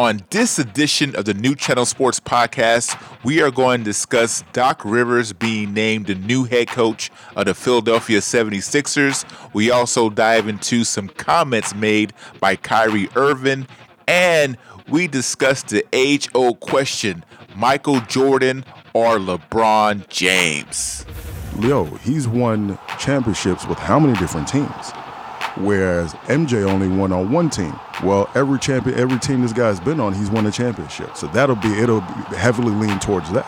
On this edition of the New Channel Sports Podcast, we are going to discuss Doc Rivers being named the new head coach of the Philadelphia 76ers. We also dive into some comments made by Kyrie Irving, and we discuss the age old question Michael Jordan or LeBron James. Leo, he's won championships with how many different teams? Whereas MJ only won on one team. Well, every champion, every team this guy's been on, he's won a championship. So that'll be it'll be heavily lean towards that.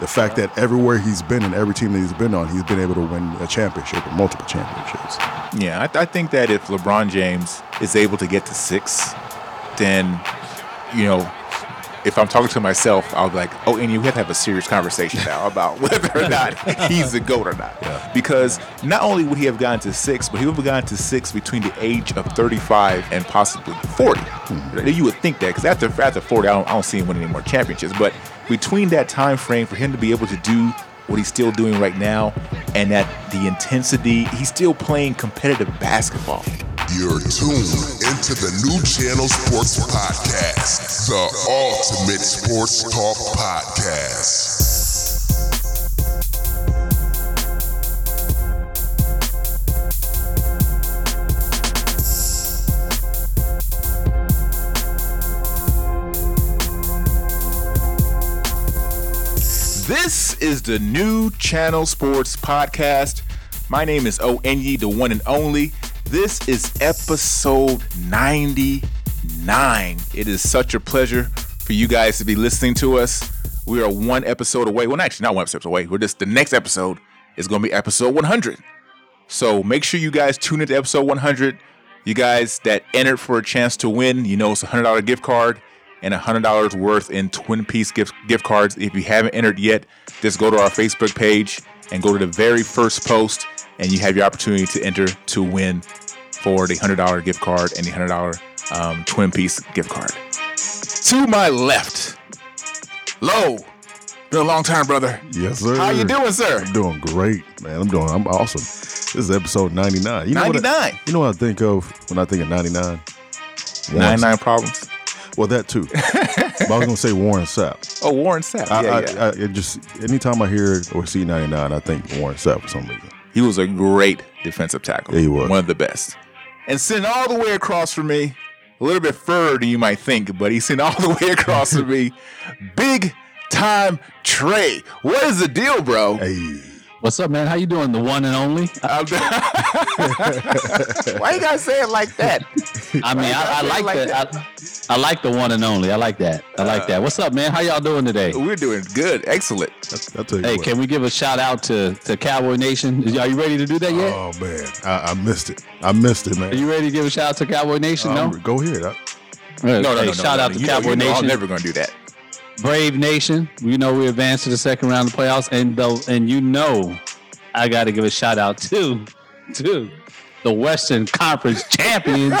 The fact that everywhere he's been and every team that he's been on, he's been able to win a championship or multiple championships. Yeah, I, I think that if LeBron James is able to get to six, then you know if I'm talking to myself, I'll be like, oh, and you have to have a serious conversation now about whether or not he's the GOAT or not. Yeah. Because not only would he have gotten to six, but he would have gotten to six between the age of 35 and possibly 40. Mm-hmm. You would think that, because after, after 40, I don't, I don't see him winning any more championships. But between that time frame, for him to be able to do what he's still doing right now, and at the intensity, he's still playing competitive basketball. You're tuned into the New Channel Sports Podcast, the ultimate sports talk podcast. This is the New Channel Sports Podcast. My name is Onye, the one and only. This is episode 99. It is such a pleasure for you guys to be listening to us. We are one episode away. Well, actually, not one episode away. We're just the next episode is going to be episode 100. So make sure you guys tune into episode 100. You guys that entered for a chance to win, you know, it's a $100 gift card and a $100 worth in Twin Peaks gift, gift cards. If you haven't entered yet, just go to our Facebook page and go to the very first post and you have your opportunity to enter to win for the $100 gift card and the $100 um, Twin Peaks gift card. To my left, Low. Been a long time, brother. Yes, sir. How you doing, sir? I'm doing great, man. I'm doing. I'm awesome. This is episode 99. You know 99. What I, you know what I think of when I think of 99? 99 problems. Well, that too. but I was gonna say Warren Sapp. Oh, Warren Sapp. I, yeah, I, yeah. I, it just anytime I hear or see 99, I think Warren Sapp for some reason. He was a great defensive tackle. Yeah, he was one of the best. And sitting all the way across from me, a little bit further than you might think, but he's sitting all the way across from me, big time Trey. What is the deal, bro? Hey. What's up, man? How you doing? The one and only. Why you gotta say it like that? I mean, I, I like, like that. I, I, like the one and only. I like that. I like uh, that. What's up, man? How y'all doing today? We're doing good. Excellent. I'll, tell you hey, what. can we give a shout out to, to Cowboy Nation? Are you ready to do that yet? Oh man, I, I missed it. I missed it, man. Are you ready to give a shout out to Cowboy Nation? Um, no. Go ahead. I, no, no, hey, no, shout no, out no. to You Cowboy know, you know Nation. I'm never gonna do that. Brave Nation. You know we advanced to the second round of the playoffs, and the, and you know I got to give a shout out to to the Western Conference champions,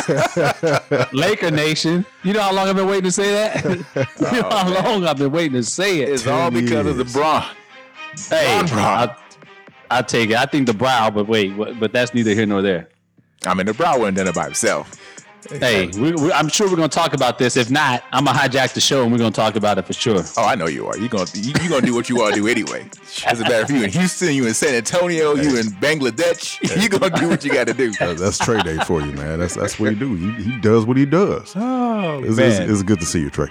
Laker Nation. You know how long I've been waiting to say that? you know Oh, how man. long I've been waiting to say it. It's all because of the years. Braun. hey, Bron, Bron. I, I take it. I think the brow, but wait, but that's neither here nor there. I mean, the Brown wasn't done it by himself. Hey, we, we, I'm sure we're gonna talk about this. If not, I'm gonna hijack the show and we're gonna talk about it for sure. Oh, I know you are. You're gonna you, you gonna do what you want to do anyway. Doesn't matter if you in Houston, you in San Antonio, you in Bangladesh. You're gonna do what you got to do. that- that's Trey Day for you, man. That's that's what he do. He, he does what he does. Oh It's, it's, it's good to see you, Trey.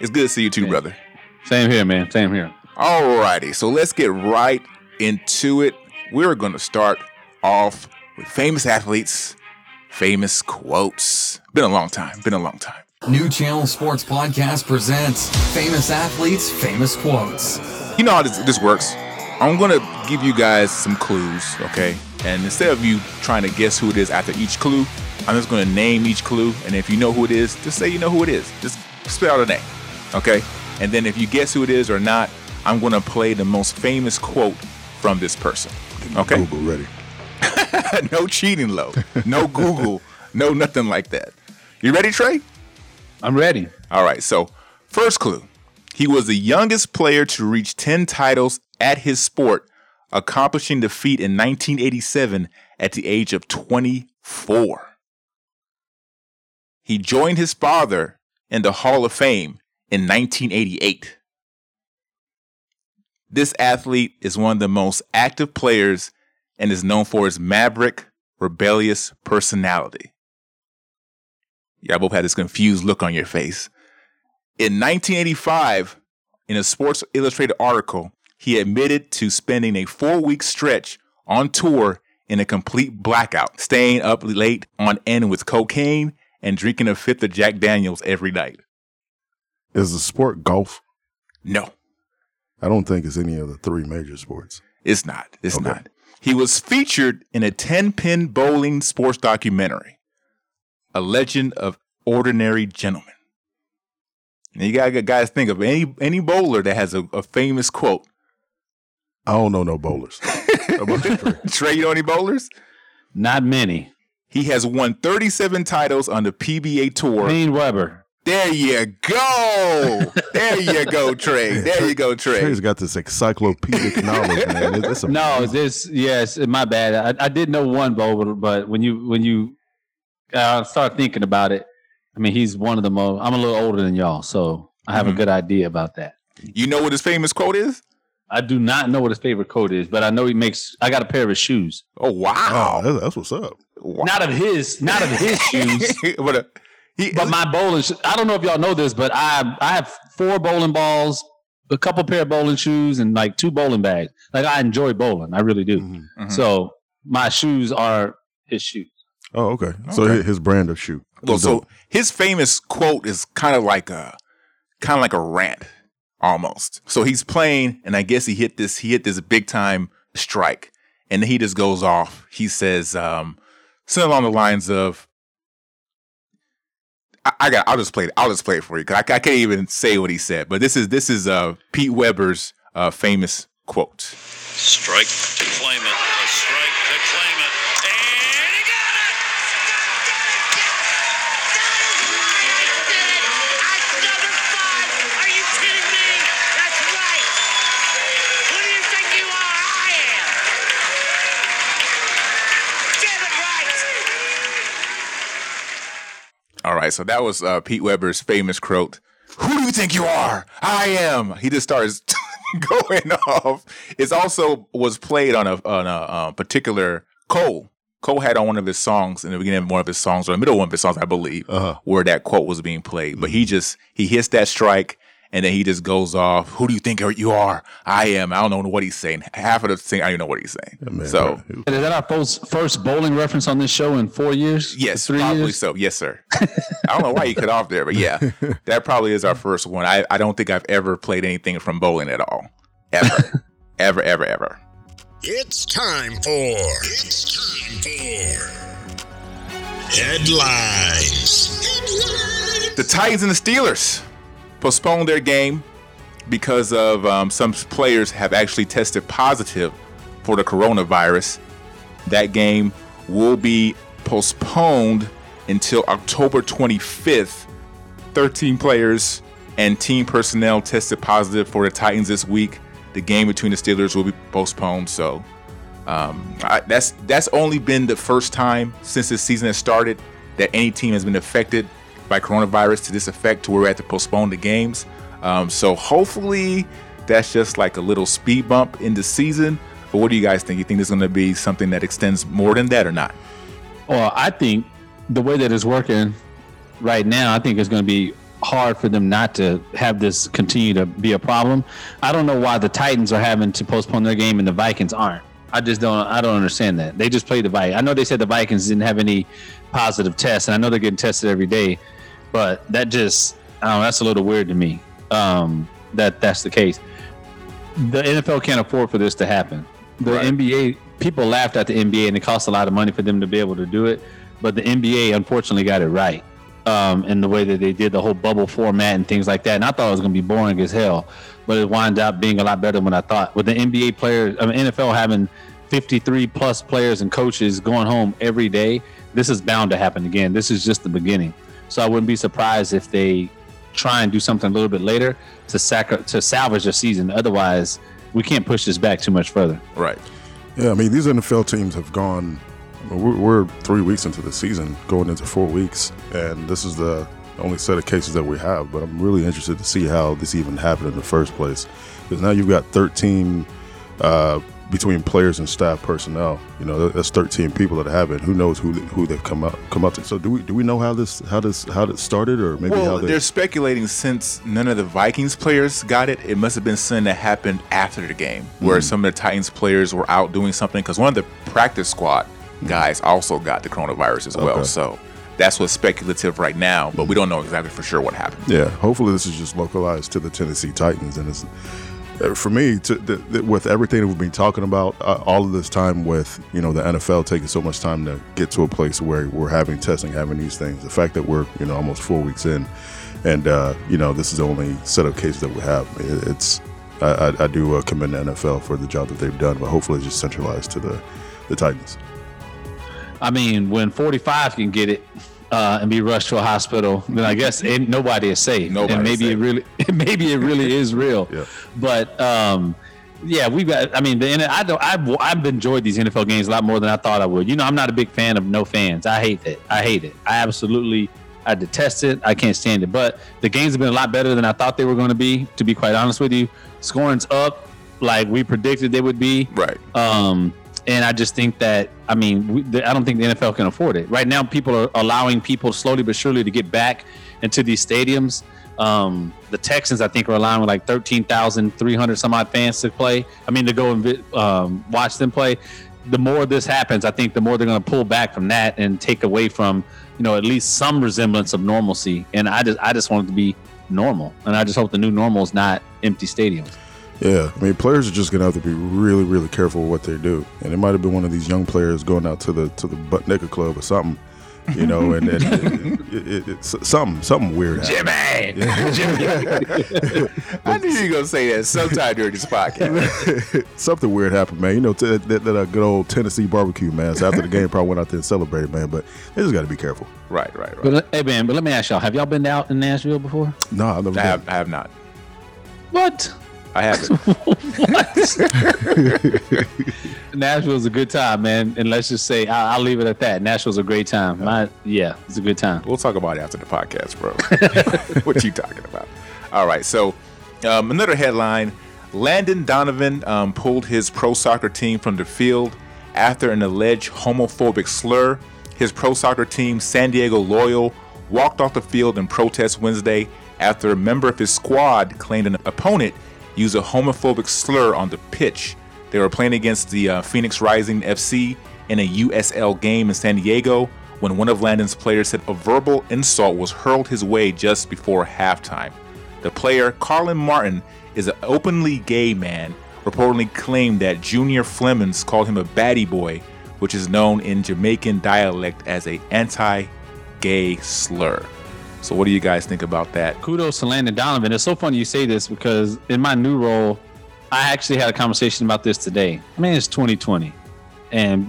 It's good to see you too, brother. Same here, man. Same here. Alrighty, so let's get right into it. We're gonna start off with famous athletes, famous quotes. Been a long time. Been a long time. New Channel Sports Podcast presents Famous Athletes, Famous Quotes. You know how this, this works. I'm gonna give you guys some clues, okay? And instead of you trying to guess who it is after each clue, I'm just gonna name each clue. And if you know who it is, just say you know who it is. Just spell out a name, okay? And then if you guess who it is or not, I'm gonna play the most famous quote from this person, okay? Google ready. no cheating, low. No Google. no nothing like that. You ready, Trey? I'm ready. All right. So, first clue. He was the youngest player to reach 10 titles at his sport, accomplishing the feat in 1987 at the age of 24. He joined his father in the Hall of Fame in 1988. This athlete is one of the most active players and is known for his maverick, rebellious personality. Y'all both had this confused look on your face. In 1985, in a Sports Illustrated article, he admitted to spending a four week stretch on tour in a complete blackout, staying up late on end with cocaine and drinking a fifth of Jack Daniels every night. Is the sport golf? No, I don't think it's any of the three major sports. it's not. It's Okay. not. He was featured in a 10 pin bowling sports documentary, A League of Ordinary Gentlemen. And you gotta guys think of any any bowler that has a, a famous quote. I don't know no bowlers. How about Trey? Trey, you know any bowlers? Not many. He has won 37 titles on the PBA tour. Wayne Weber. There you go. There you go, Trey. There you go, Trey. Trey's got this encyclopedic knowledge, man. It- It's a, No, this yes, my bad. I, I did know one bowler, but when you when you uh, start thinking about it, I mean, he's one of the most. I'm a little older than y'all, so I have Mhm. a good idea about that. You know what his famous quote is? I do not know what his favorite coat is, but I know he makes. I got a pair of his shoes, Oh oh, wow. that's, that's what's up. Wow. not of his, not of his shoes. but uh, he, But my bowling, sh- I don't know if y'all know this, but I I have four bowling balls, a couple pair of bowling shoes, and like two bowling bags. Like I enjoy bowling, I really do. Mhm. Mhm. So my shoes are his shoes. Oh, okay. So Okay. his, his brand of shoe. well, so his famous quote is kind of like a kind of like a rant almost. So he's playing, and I guess he hit this he hit this big time strike, and then he just goes off. He says um, something along the lines of. I, got. I'll just play it. I'll just play it for you because I, I can't even say what he said. But this is this is uh, Pete Weber's uh, famous quote. Strike to claim it. All right, so that was uh, Pete Weber's famous quote. Who do you think you are? I am. He just starts going off. It's also was played on a on a uh, particular Cole. Cole had on one of his songs in the beginning of one of his songs, or the middle of one of his songs, I believe, Uh-huh. where that quote was being played. But he just he hits that strike and then he just goes off. Who do you think you are? I am. I don't know what he's saying. Half of the thing, I don't even know what he's saying. man, so it Is that our first, first bowling reference on this show in four years? Yes, three probably years. so. Yes, sir. I don't know why you cut off there, but yeah, that probably is our first one. I, I don't think I've ever played anything from bowling at all. Ever. ever, ever, ever. It's time for. It's time for. Headlines. The Titans and the Steelers postponed their game because of um, some players have actually tested positive for the coronavirus. That game will be postponed until October 25th. 13 players and team personnel tested positive for the Titans this week. The game between the Steelers will be postponed. So um, I, that's that's only been the first time since this season has started that any team has been affected by coronavirus to this effect to where we had to postpone the games. Um, so hopefully that's just like a little speed bump in the season. But what do you guys think? You think there's going to be something that extends more than that or not? Well, I think the way that it's working right now, I think it's going to be hard for them not to have this continue to be a problem. I don't know why the Titans are having to postpone their game and the Vikings aren't. I just don't. I don't understand that. They just played the Vikings. I know they said the Vikings didn't have any positive tests, and I know they're getting tested every day, but that just I don't know, that's a little weird to me. Um, that that's the case. The NFL can't afford for this to happen. The Right. NBA people laughed at the NBA, and it cost a lot of money for them to be able to do it. But the NBA unfortunately got it right um, in the way that they did the whole bubble format and things like that. And I thought it was going to be boring as hell, but it wound up being a lot better than I thought. With the NBA players, I mean, NFL having 53 plus players and coaches going home every day, this is bound to happen again. This is just the beginning. So I wouldn't be surprised if they try and do something a little bit later to sacri- to salvage the season. Otherwise, we can't push this back too much further. Right. Yeah, I mean, these NFL teams have gone. We're, we're three weeks into the season, going into four weeks, and this is the only set of cases that we have. But I'm really interested to see how this even happened in the first place. Because now you've got 13 uh, between players and staff personnel. You know, that's 13 people that have it. Who knows who who they've come up come out to? So do we do we know how this how this how this started or maybe how they? they're speculating since none of the Vikings players got it, it must have been something that happened after the game, where mm. some of the Titans players were out doing something. Because one of the practice squad mm. guys also got the coronavirus as well. Okay. So that's what's speculative right now, but we mm. don't know exactly for sure what happened. Yeah, hopefully this is just localized to the Tennessee Titans, and it's for me to the, the, with everything that we've been talking about uh, all of this time with you know the NFL taking so much time to get to a place where we're having testing, having these things. The fact that we're you know almost four weeks in, and uh, you know this is the only set of cases that we have. It, it's I, I, I do uh, commend the NFL for the job that they've done, but hopefully it's just centralized to the the Titans. I mean, when 45 can get it uh, and be rushed to a hospital, then I guess ain't nobody is safe. Nobody and maybe it really, maybe it really is real. Yeah. But um, yeah, we've got. I mean, the, I don't. I've I've enjoyed these NFL games a lot more than I thought I would. You know, I'm not a big fan of no fans. I hate it. I hate it. I absolutely. I detest it. I can't stand it. But the games have been a lot better than I thought they were going to be. To be quite honest with you, scoring's up like we predicted they would be. Right. Um, and I just think that I mean we, the, I don't think the NFL can afford it right now. People are allowing people slowly but surely to get back into these stadiums. Um, the Texans, I think, are allowing like thirteen thousand three hundred some odd fans to play. I mean, to go and um, watch them play. The more this happens, I think the more they're going to pull back from that and take away from you know at least some resemblance of normalcy. And I just I just want it to be normal, and I just hope the new normal is not empty stadiums. Yeah, I mean, players are just gonna have to be really, really careful with what they do. And it might have been one of these young players going out to the to the butt naked club or something, you know, and, and it, it, it, it's something something weird. happened. I knew you were going to say that sometime during this podcast. something weird happened, man. You know, t- that, that uh, good old Tennessee barbecue, man. So after the game, probably went out there and celebrated, man. But they just got to be careful. right, right, right. But uh, hey man, but let me ask y'all: Have y'all been out in Nashville before? No, I've never I been. have, I have not. What? I haven't. Nashville's a good time, man. And let's just say I, I'll leave it at that. Nashville's a great time. My, yeah, it's a good time. We'll talk about it after the podcast, bro. what you talking about? All right. So, um, another headline: Landon Donovan um, pulled his pro soccer team from the field after an alleged homophobic slur. His pro soccer team, San Diego Loyal, walked off the field in protest Wednesday after a member of his squad claimed an opponent used a homophobic slur on the pitch. They were playing against the uh, Phoenix Rising FC in a USL game in San Diego when one of Landon's players said a verbal insult was hurled his way just before halftime. The player, Collin Martin, is an openly gay man, reportedly claimed that Junior Flemings called him a batty boy, which is known in Jamaican dialect as a anti-gay slur. So what do you guys think about that? Kudos to Landon Donovan. It's so funny you say this because in my new role, I actually had a conversation about this today. I mean, it's 2020, and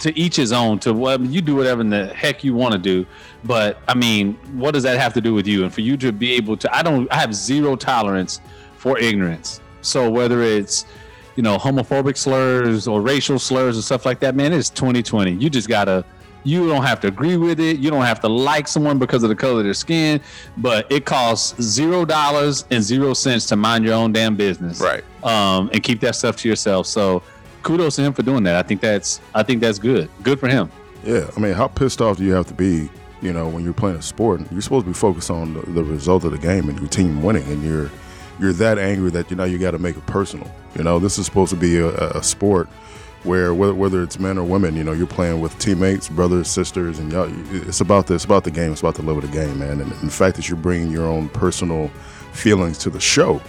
to each his own. To what you do, whatever in the heck you want to do. But I mean, what does that have to do with you? And for you to be able to, I don't, I have zero tolerance for ignorance. So whether it's you know homophobic slurs or racial slurs and stuff like that, man, it's 2020. You just gotta. You don't have to agree with it. You don't have to like someone because of the color of their skin, but it costs zero dollars and zero cents to mind your own damn business, Right. Um, and keep that stuff to yourself. So, kudos to him for doing that. I think that's I think that's good. Good for him. Yeah, I mean, how pissed off do you have to be, you know, when you're playing a sport? You're supposed to be focused on the, the result of the game and your team winning, and you're you're that angry that you know you got to make it personal. You know, this is supposed to be a, a sport where whether, whether it's men or women, you know, you're playing with teammates, brothers, sisters, and y'all. It's about the it's about the game. It's about the love of the game, man. And, and the fact that you're bringing your own personal feelings to the show,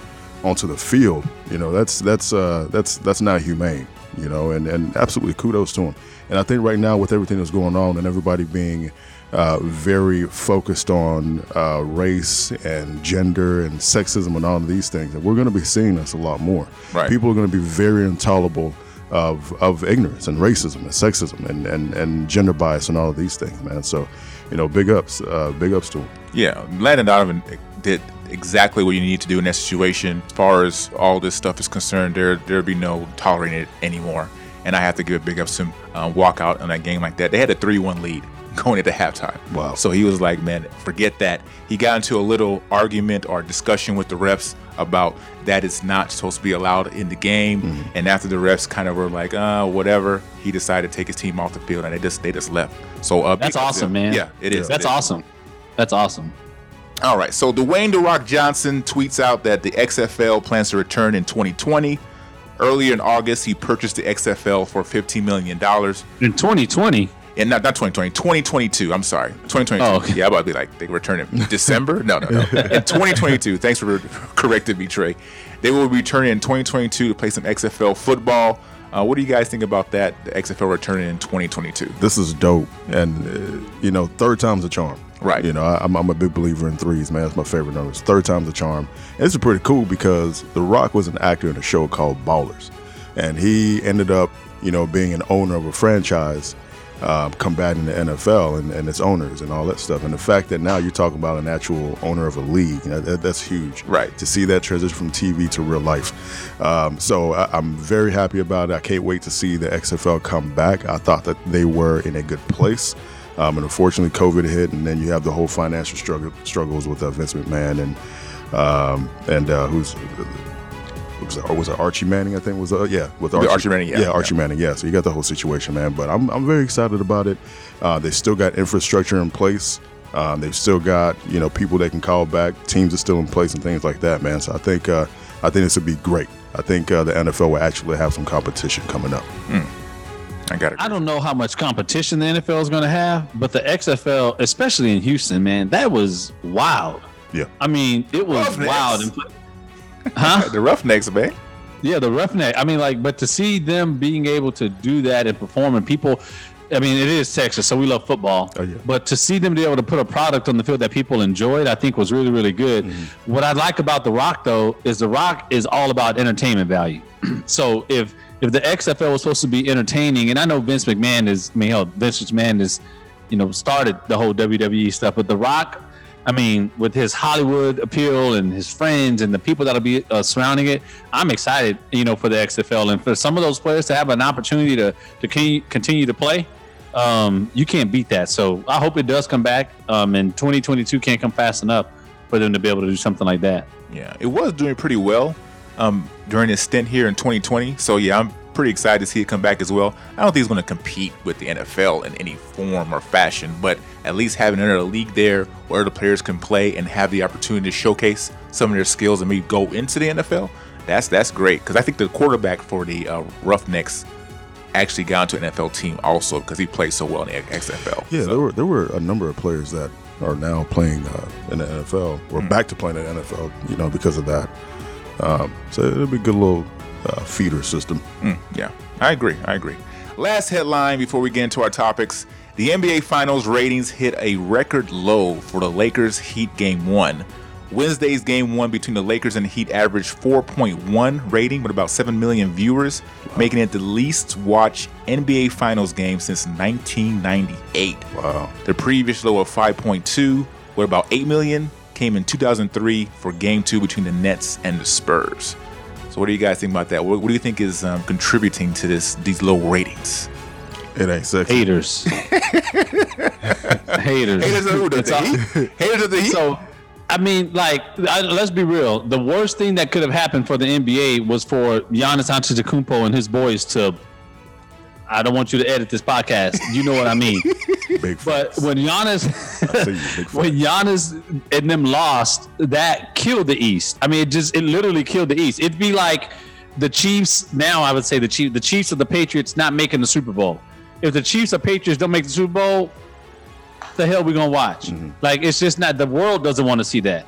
onto the field, you know, that's that's uh, that's that's not humane. You know, and and absolutely kudos to him. And I think right now with everything that's going on and everybody being uh, very focused on uh, race and gender and sexism and all of these things, and we're going to be seeing this a lot more. Right. People are going to be very intolerable of of ignorance and racism and sexism and, and, and gender bias and all of these things, man. So, you know, big ups, uh, big ups to him. Yeah, Landon Donovan did exactly what you need to do in that situation. As far as all this stuff is concerned, there there'd be no tolerating it anymore. And I have to give a big ups to him. Uh, walk out on that game like that. They had a three-one lead going into halftime. Wow. So he was like, man, forget that. He got into a little argument or discussion with the refs about that is not supposed to be allowed in the game. Mm-hmm. And after the refs kind of were like, uh, whatever, he decided to take his team off the field and they just they just left. So uh, That's big ups to awesome, him. man. Yeah, it is. That's It is. awesome. That's awesome. All right. So Dwayne The Rock Johnson tweets out that the XFL plans to return in 2020. Earlier in August, he purchased the XFL for $15 million. In 2020, And not, not 2020, 2022. I'm sorry. 2022. Oh, okay. Yeah, I'm about to be like, they return in December? No, no, no. In 2022, thanks for correcting me, Trey. They will return in 2022 to play some XFL football. Uh, what do you guys think about that? The XFL returning in 2022. This is dope, and uh, you know, third time's a charm. Right. You know, I, I'm, I'm a big believer in threes, man. That's my favorite number. numbers. Third time's a charm. And this is pretty cool because The Rock was an actor in a show called Ballers, and he ended up, you know, being an owner of a franchise, um, combating the NFL and, and its owners and all that stuff. And the fact that now you're talking about an actual owner of a league, you know, that, that's huge. Right. To see that transition from TV to real life. Um, so I, I'm very happy about it. I can't wait to see the XFL come back. I thought that they were in a good place. Um, and unfortunately, COVID hit, and then you have the whole financial struggle struggles with uh, Vince McMahon and um, and uh, who's was it, was it Archie Manning? I think was uh, yeah with Archie, Archie Manning, yeah, Archie Manning, yeah. So you got the whole situation, man. But I'm I'm very excited about it. Uh, they still got infrastructure in place. Um, they've still got you know people they can call back. Teams are still in place and things like that, man. So I think uh, I think this would be great. I think uh, the NFL will actually have some competition coming up. I got it. I don't know how much competition the NFL is going to have, but the XFL, especially in Houston, man, that was wild. Yeah. I mean, it was Roughnecks. wild. And, huh? The Roughnecks, man. Yeah, the roughneck. I mean, like, but to see them being able to do that and perform, and people, I mean, it is Texas, so we love football. Oh, yeah. But to see them be able to put a product on the field that people enjoyed, I think was really, really good. Mm-hmm. What I like about The Rock, though, is The Rock is all about entertainment value. so if if the XFL was supposed to be entertaining, and I know Vince McMahon is, I mean, hell, Vince McMahon is, you know, started the whole WWE stuff, but The Rock, I mean, with his Hollywood appeal and his friends and the people that'll be uh, surrounding it, I'm excited, you know, for the XFL and for some of those players to have an opportunity to to con- continue to play. Um, you can't beat that. So I hope it does come back. Um, and 2022 can't come fast enough for them to be able to do something like that. Yeah, it was doing pretty well um, during his stint here in 2020. So yeah, I'm pretty excited to see it come back as well. I don't think he's going to compete with the NFL in any form or fashion, but at least having another league there where the players can play and have the opportunity to showcase some of their skills and maybe go into the NFL. That's that's great because I think the quarterback for the uh, Roughnecks actually got into an NFL team also because he played so well in the XFL. Yeah, So- there were there were a number of players that are now playing uh, in the NFL or Hmm. back to playing in the NFL, you know, because of that. Um, so it'll be a good little uh, feeder system. Mm, yeah, I agree. I agree. Last headline before we get into our topics the NBA Finals ratings hit a record low for the Lakers Heat Game 1. Wednesday's Game 1 between the Lakers and Heat averaged 4.1 rating with about 7 million viewers, making it the least watched NBA Finals game since 1998. Wow. The previous low of 5.2, with about 8 million, came in 2003 for Game 2 between the Nets and the Spurs. So, what do you guys think about that? What, what do you think is um, contributing to this these low ratings? It ain't sexy. Haters. Haters. Haters of who? The It's all- Heat? Haters of the Heat? So, I mean, like, I, let's be real. The worst thing that could have happened for the NBA was for Giannis Antetokounmpo and his boys to. I don't want you to edit this podcast. You know what I mean. Big But facts. when Giannis, you, when Giannis and them lost, that killed the East. I mean, it just it literally killed the East. It'd be like the Chiefs now. I would say the Chiefs, the Chiefs of the Patriots not making the Super Bowl. If the Chiefs or Patriots don't make the Super Bowl, the hell we gonna watch? Mm-hmm. Like it's just not. The world doesn't want to see that.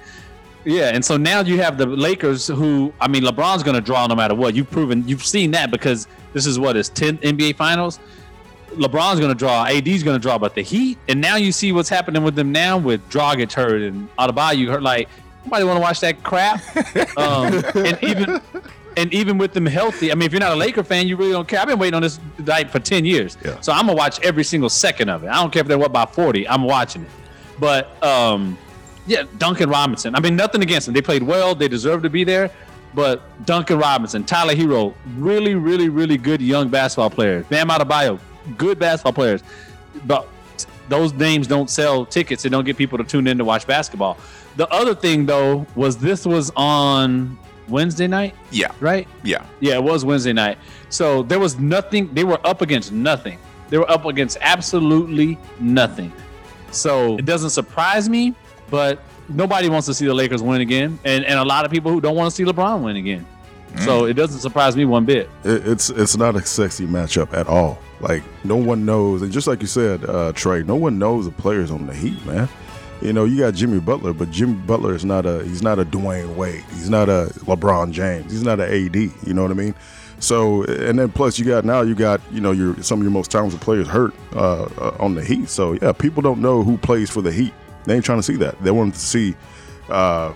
Yeah, and so now you have the Lakers, who I mean, LeBron's going to draw no matter what. You've proven, you've seen that because this is what his 10th NBA Finals. LeBron's going to draw, AD's going to draw, but the Heat, and now you see what's happening with them now with Dragic hurt and Adebayo hurt. Like nobody want to watch that crap. um, and even and even with them healthy, I mean, if you're not a Laker fan, you really don't care. I've been waiting on this night for 10 years, Yeah. so I'm gonna watch every single second of it. I don't care if they're what by 40, I'm watching it. But um, yeah, Duncan Robinson. I mean, nothing against them. They played well. They deserve to be there. But Duncan Robinson, Tyler Herro, really, really, really good young basketball players. Bam Adebayo, good basketball players. But those names don't sell tickets and don't get people to tune in to watch basketball. The other thing though was this was on Wednesday night, Yeah, right? yeah. Yeah, it was Wednesday night. So there was nothing. They were up against nothing. They were up against absolutely nothing. So it doesn't surprise me, but nobody wants to see the Lakers win again, and and a lot of people who don't want to see LeBron win again. So mm. it doesn't surprise me one bit. It, it's it's not a sexy matchup at all. Like no one knows, and just like you said, uh, Trey, no one knows the players on the Heat, man. You know, you got Jimmy Butler, but Jimmy Butler is not a he's not a Dwyane Wade. He's not a LeBron James. He's not an AD. You know what I mean? So, and then plus you got now you got you know your some of your most talented players hurt uh, uh, on the Heat. So yeah, people don't know who plays for the Heat. They ain't trying to see that. They want to see. Uh,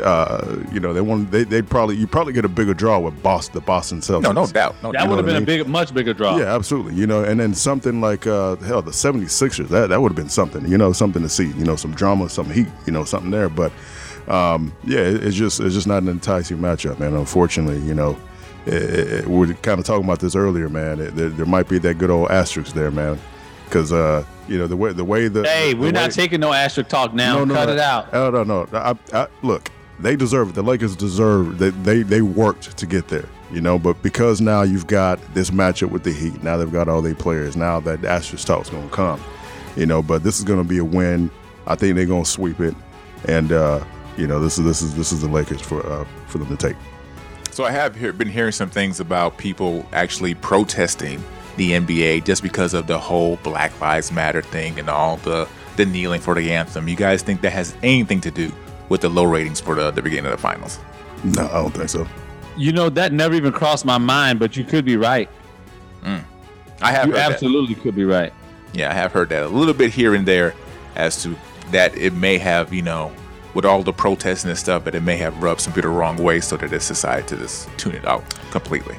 uh, you know, they want they they probably you probably get a bigger draw with Boston, the Boston Celtics. No, no doubt. No That would have what I been a big, much bigger draw. Yeah, absolutely. You know, and then something like uh hell, the 76ers, that that would have been something, you know, something to see, you know, some drama, some heat, you know, something there. But um yeah, it, it's just it's just not an enticing matchup, man. Unfortunately, you know, it, it, we were kind of talking about this earlier, man. It, there, there might be that good old asterisk there, man. Cause uh, you know, the way the way the Hey, the we're not taking no asterisk talk now. Cut it out. no, no, no. I, I, look, they deserve it. The Lakers deserve that. They they worked to get there, you know. But because now you've got this matchup with the Heat, now they've got all their players. Now that asterisk talk's gonna come, you know. But this is gonna be a win. I think they're gonna sweep it, and uh, you know, this is this is this is the Lakers for uh, for them to take. So I have hear, been hearing some things about people actually protesting the NBA just because of the whole Black Lives Matter thing and all the the kneeling for the anthem. You guys think that has anything to do with the low ratings for the, the beginning of the finals? No, I don't think so. You know that never even crossed my mind, but you could be right. Mm. I have You heard that. absolutely could be right. Yeah, I have heard that a little bit here and there as to that it may have, you know, with all the protesting and stuff, that it may have rubbed some people the wrong way so that it's decided to just tune it out completely.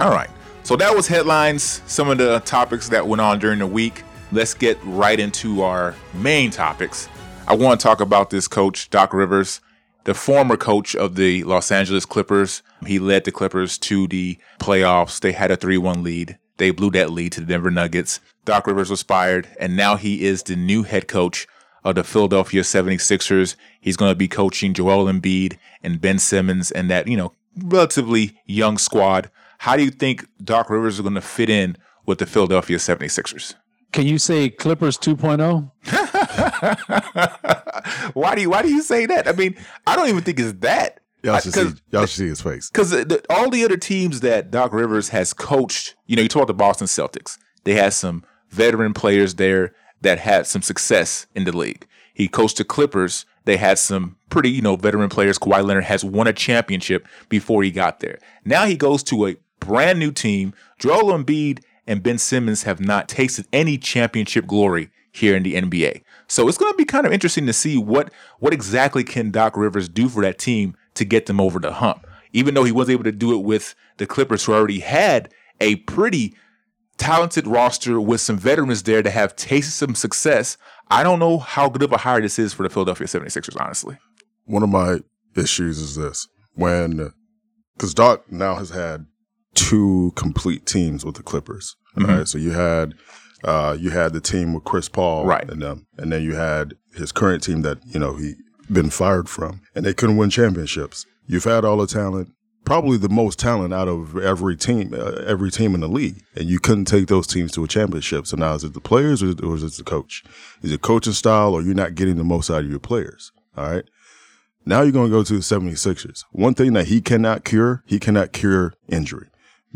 All right. So that was headlines, some of the topics that went on during the week. Let's get right into our main topics. I want to talk about this coach, Doc Rivers, the former coach of the Los Angeles Clippers. He led the Clippers to the playoffs. They had a 3 1 lead. They blew that lead to the Denver Nuggets. Doc Rivers was fired, and now he is the new head coach of the Philadelphia 76ers. He's going to be coaching Joel Embiid and Ben Simmons and that, you know, relatively young squad. How do you think Doc Rivers is going to fit in with the Philadelphia 76ers? Can you say Clippers oh? 2.0? why do you why do you say that? I mean, I don't even think it's that. Y'all should Because see. Y'all should see his face. because all the other teams that Doc Rivers has coached, you know, you talk about the Boston Celtics. They had some veteran players there that had some success in the league. He coached the Clippers. They had some pretty, you know, veteran players. Kawhi Leonard has won a championship before he got there. Now he goes to a brand new team. Joel Embiid and Ben Simmons have not tasted any championship glory here in the NBA. So it's going to be kind of interesting to see what what exactly can Doc Rivers do for that team to get them over the hump. Even though he was able to do it with the Clippers, who already had a pretty talented roster with some veterans there to have tasted some success. I don't know how good of a hire this is for the Philadelphia 76ers, honestly. one of my issues is this when because Doc now has had two complete teams with the Clippers. Right. So you had uh you had the team with Chris Paul Right. and them, and then you had his current team that, you know, he been fired from. And they couldn't win championships. You've had all the talent, probably the most talent out of every team, uh, every team in the league, and you couldn't take those teams to a championship. So now is it the players or, or is it the coach? Is it coaching style or you're not getting the most out of your players? All right. Now you're going to go to the 76ers. One thing that he cannot cure, he cannot cure injury.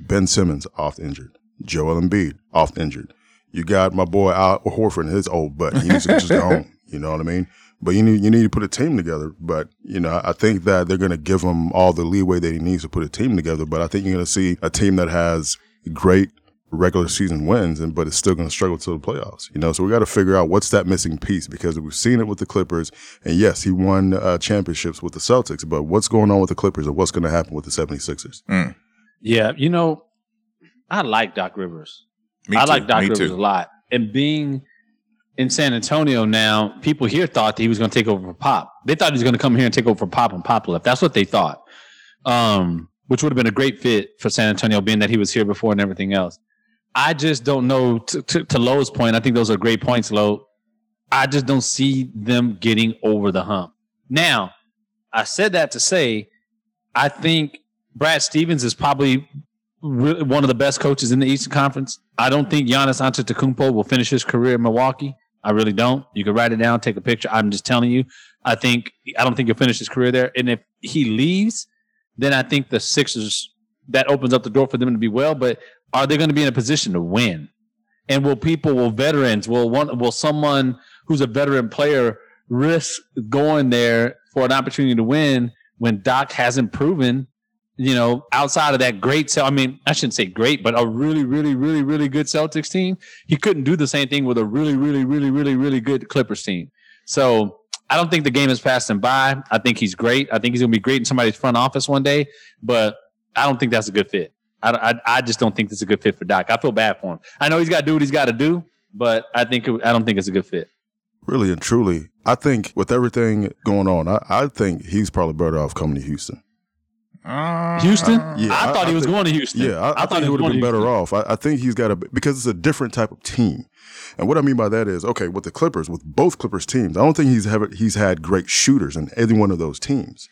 Ben Simmons off injured. Joel Embiid off injured. You got my boy Al Horford and his old butt. He needs to just go home. You know what I mean? But you need you need to put a team together. But you know, I think that they're going to give him all the leeway that he needs to put a team together. But I think you're going to see a team that has great regular season wins, and but it's still going to struggle to the playoffs. You know, so we got to figure out what's that missing piece because we've seen it with the Clippers, and yes, he won uh, championships with the Celtics. But what's going on with the Clippers, and what's going to happen with the 76ers? Yeah, you know, I like Doc Rivers. Me I too. like Doc Me Rivers too. a lot. And being in San Antonio now, people here thought that he was going to take over for Pop. They thought he was going to come here and take over for Pop and Pop left. That's what they thought. Um, which would have been a great fit for San Antonio, being that he was here before and everything else. I just don't know. To, to, to Lowe's point, I think those are great points, Lowe. I just don't see them getting over the hump. Now, I said that to say, I think Brad Stevens is probably re- one of the best coaches in the Eastern Conference. I don't think Giannis Antetokounmpo will finish his career in Milwaukee. I really don't. You can write it down, take a picture. I'm just telling you. I think I don't think he'll finish his career there. And if he leaves, then I think the Sixers that opens up the door for them to be well. But are they going to be in a position to win? And will people, will veterans, will one, will someone who's a veteran player risk going there for an opportunity to win when Doc hasn't proven, you know, outside of that great, I mean, I shouldn't say great, but a really, really, really, really good Celtics team. He couldn't do the same thing with a really, really, really, really, really good Clippers team. So I don't think the game is passing by. I think he's great. I think he's going to be great in somebody's front office one day, but I don't think that's a good fit. I, I, I just don't think that's a good fit for Doc. I feel bad for him. I know he's got to do what he's got to do, but I think it, I don't think it's a good fit. Really and truly, I think with everything going on, I, I think he's probably better off coming to Houston. Uh, Houston? Uh, yeah, I, I- thought I he was think- going to Houston. Yeah, I, I, think he would have been better off. I, I think he's got a because it's a different type of team, and what I mean by that is okay with the Clippers, with both Clippers teams, I don't think he's have, he's had great shooters in any one of those teams.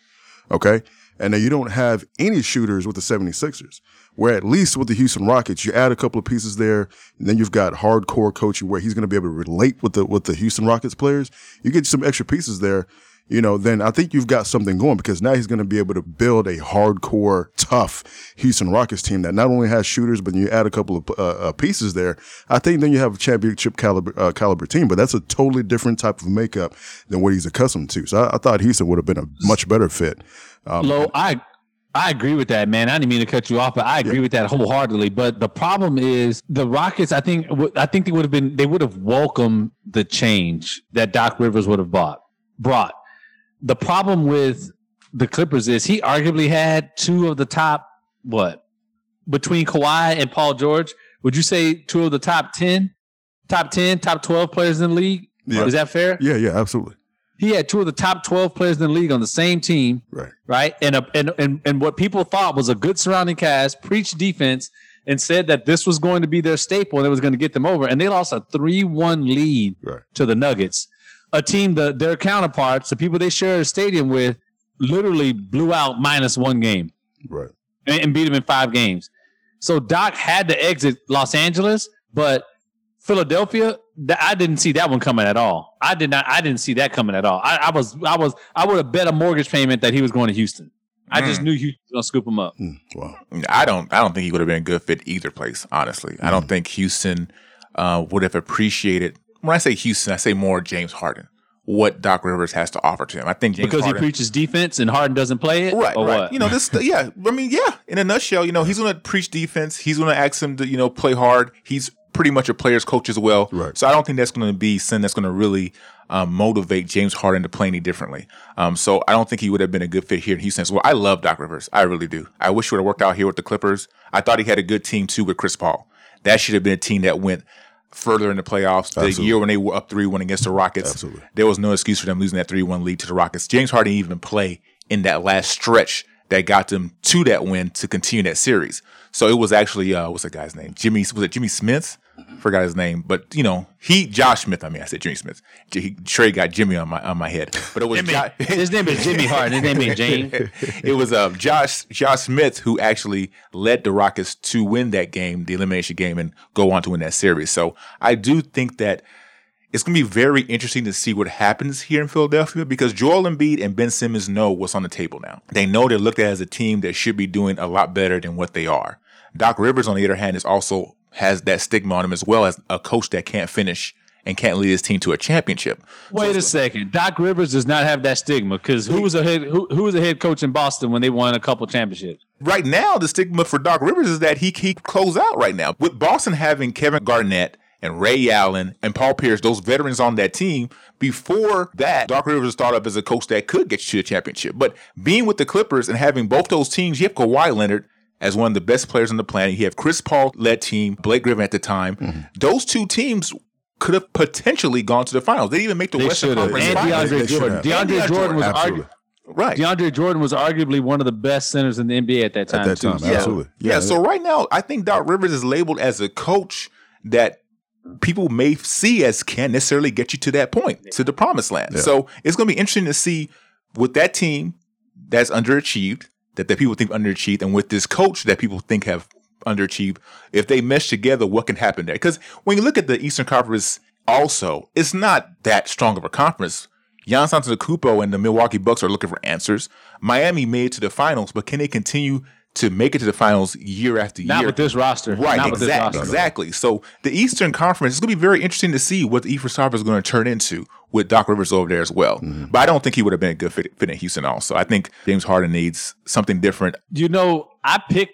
Okay, and then you don't have any shooters with the 76ers. Where at least with the Houston Rockets, you add a couple of pieces there, and then you've got hardcore coaching where he's going to be able to relate with the with the Houston Rockets players. You get some extra pieces there you know, then I think you've got something going because now he's going to be able to build a hardcore, tough Houston Rockets team that not only has shooters, but you add a couple of uh, uh, pieces there. I think then you have a championship caliber uh, caliber team, but that's a totally different type of makeup than what he's accustomed to. So I, I thought Houston would have been a much better fit. Um, Low, I I agree with that, man. I didn't mean to cut you off, but I agree with that wholeheartedly. But the problem is the Rockets. I think I think they would have been they would have welcomed the change that Doc Rivers would have bought brought. The problem with the Clippers is he arguably had two of the top what between Kawhi and Paul George. Would you say two of the top ten, top ten, top twelve players in the league? Yeah. Is that fair? yeah, yeah, absolutely. He had two of the top twelve players in the league on the same team Right. right? And, a, and and and what people thought was a good surrounding cast, preached defense, and said that this was going to be their staple and it was going to get them over. And they lost a three-one lead Right. to the Nuggets, a team that their counterparts, the people they share a stadium with, literally blew out minus one game Right. and, and beat them in five games. So Doc had to exit Los Angeles, but Philadelphia, th- I didn't see that one coming at all. I did not. I didn't see that coming at all. I, I was, I was, I would have bet a mortgage payment that he was going to Houston. I just knew Houston was going to scoop him up. Mm, wow. I don't. I don't think he would have been a good fit either place. Honestly, I don't think Houston uh, would have appreciated. When I say Houston, I say more James Harden. What Doc Rivers has to offer to him, I think James Because he preaches defense and Harden doesn't play it, Right, or right. what? You know, this. Yeah, I mean, yeah. In a nutshell, you know, he's going to preach defense. He's going to ask him to, you know, play hard. He's pretty much a player's coach as well. Right. So I don't think that's going to be something that's going to really um, motivate James Harden to play any differently. Um, so I don't think he would have been a good fit here in Houston. Well, I love Doc Rivers. I really do. I wish he would have worked out here with the Clippers. I thought he had a good team too with Chris Paul. That should have been a team that went further in the playoffs. The Absolutely. year when they were up 3 1 against the Rockets, Absolutely. there was no excuse for them losing that 3 1 lead to the Rockets. James Harden didn't even play in that last stretch that got them to that win to continue that series. So it was actually, uh, what's that guy's name? Jimmy, was it Jimmy Smith? Forgot his name, but you know, he, Josh Smith, I mean, I said Jimmy Smith. J- He, Trey got Jimmy on my, on my head, but it was Jo- His name is Jimmy Hart. His name is James. it was uh, Josh Josh Smith who actually led the Rockets to win that game, the elimination game, and go on to win that series. So I do think that it's going to be very interesting to see what happens here in Philadelphia because Joel Embiid and Ben Simmons know what's on the table now. They know they're looked at as a team that should be doing a lot better than what they are. Doc Rivers, on the other hand, is also has that stigma on him as well as a coach that can't finish and can't lead his team to a championship. Wait a second. Doc Rivers does not have that stigma because who was a head who, who was a head coach in Boston when they won a couple championships? right now the stigma for Doc Rivers is that he he close out right now with Boston having Kevin Garnett and Ray Allen and Paul Pierce, those veterans on that team. Before that, Doc Rivers started up as a coach that could get you to the championship. But being with the Clippers and having both those teams, you have Kawhi Leonard as one of the best players on the planet. You have Chris Paul led team, Blake Griffin at the time. Mm-hmm. Those two teams could have potentially gone to the finals. They didn't even make the They Western should have. Conference And finals. DeAndre They should Jordan. DeAndre And DeAndre Jordan was Absolutely. arguing. Right. DeAndre Jordan was arguably one of the best centers in the NBA at that time. that too. time, Yeah. Absolutely. Yeah. Yeah. So right now, I think Doc Rivers is labeled as a coach that people may see as can't necessarily get you to that point, to the promised land. Yeah. So it's going to be interesting to see with that team that's underachieved, that the people think underachieved, and with this coach that people think have underachieved, if they mesh together, what can happen there? Because when you look at the Eastern Conference, also, it's not that strong of a conference. Giannis Antetokounmpo and the Milwaukee Bucks are looking for answers. Miami made it to the finals, but can they continue to make it to the finals year after Not year? with this roster. Right, Not with this exactly, roster. exactly. So the Eastern Conference is going to be very interesting to see what the Eastern Conference is going to turn into with Doc Rivers over there as well. But I don't think he would have been a good fit, fit in Houston. Also, I think James Harden needs something different. You know, I picked.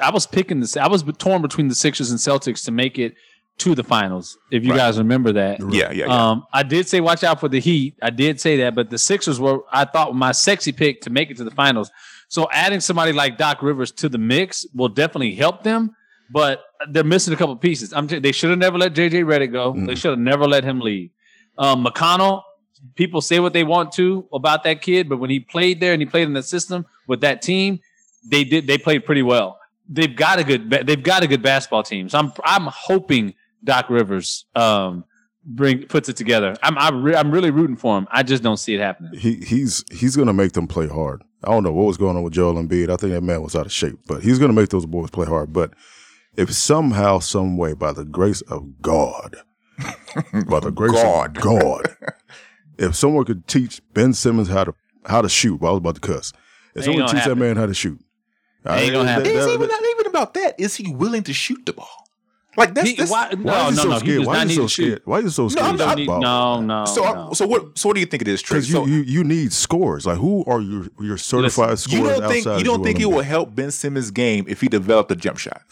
I was picking this. I was torn between the Sixers and Celtics to make it to the finals. If you Right. guys remember that. Yeah, yeah, yeah. Um, I did say watch out for the Heat. I did say that, but the Sixers were I thought my sexy pick to make it to the finals. So adding somebody like Doc Rivers to the mix will definitely help them, but they're missing a couple pieces. I'm t- they should have never let JJ Redick go. They should have never let him leave. Um, McConnell, people say what they want to about that kid, but when he played there and he played in the system with that team, they did they played pretty well. They've got a good they've got a good basketball team. So I'm I'm hoping Doc Rivers um bring puts it together. I'm I'm, re- I'm really rooting for him. I just don't see it happening. he he's he's gonna make them play hard. I don't know what was going on with Joel Embiid. I think that man was out of shape, but he's gonna make those boys play hard. But if somehow, some way, by the grace of God, by the grace God. of God, if someone could teach Ben Simmons how to how to shoot, well, I was about to cuss. If someone gonna teach that man how to shoot, Ain't gonna happen. It's that- even that- not even about that. Is he willing to shoot the ball? Like that's, He- that's why, why no, is he no, so no. Scared? Why is need he so to shoot. scared? Why is he so scared? I'm of not- Don't need- no, no. so. no. So what? So what do you think it is, Trey? Because you, So you you need scores. Like who are your your certified you scorers don't think you don't think it will help Ben Simmons' game if he developed a jump shot?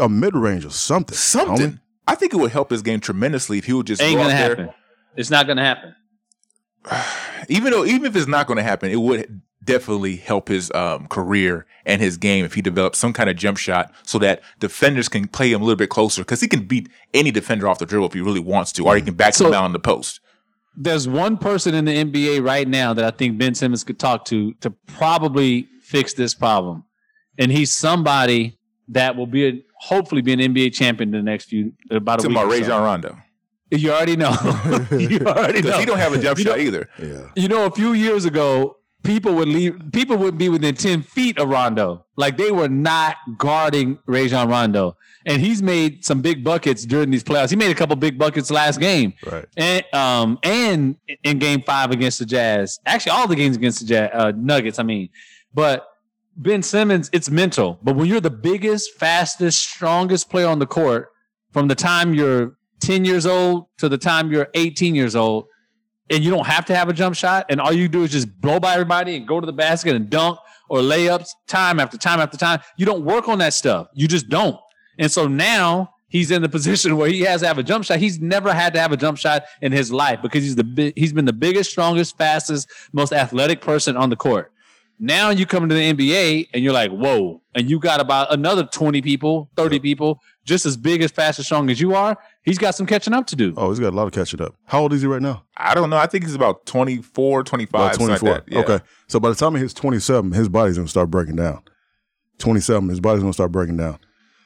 a mid range or something? Something. homie. I think it would help his game tremendously if he would just Ain't go gonna out there. happen. It's not gonna happen. even though even if it's not going to happen, it would definitely help his um, career and his game if he develops some kind of jump shot so that defenders can play him a little bit closer because he can beat any defender off the dribble if he really wants to, or he can back So- him down in the post. There's one person in the NBA right now that I think Ben Simmons could talk to to probably fix this problem, and he's somebody that will be a, hopefully be an NBA champion in the next few about a Talking week. about or Ray so. Rondo You already know. you already know. he don't have a jump shot either. Yeah. You know, a few years ago, people would leave. People would be within ten feet of Rondo. Like they were not guarding Rajon Rondo, and he's made some big buckets during these playoffs. He made a couple big buckets last game, Right. and um, and in Game Five against the Jazz. Actually, all the games against the Jazz, uh, Nuggets. I mean, but Ben Simmons, it's mental. But when you're the biggest, fastest, strongest player on the court, from the time you're 10 years old to the time you're 18 years old, and you don't have to have a jump shot, and all you do is just blow by everybody and go to the basket and dunk or layups time after time after time. You don't work on that stuff. You just don't. And so now he's in the position where he has to have a jump shot. He's never had to have a jump shot in his life because he's the he's been the biggest, strongest, fastest, most athletic person on the court. Now you come into the NBA and you're like, whoa, and you got about another 20 people, 30 people, just as big, as fast, as strong as you are. He's got some catching up to do. Oh, he's got a lot of catching up. How old is he right now? I don't know. I think he's about 24, 25. About something like that. Yeah. Okay. So by the time he hits 27, his body's going to start breaking down. 27, his body's going to start breaking down.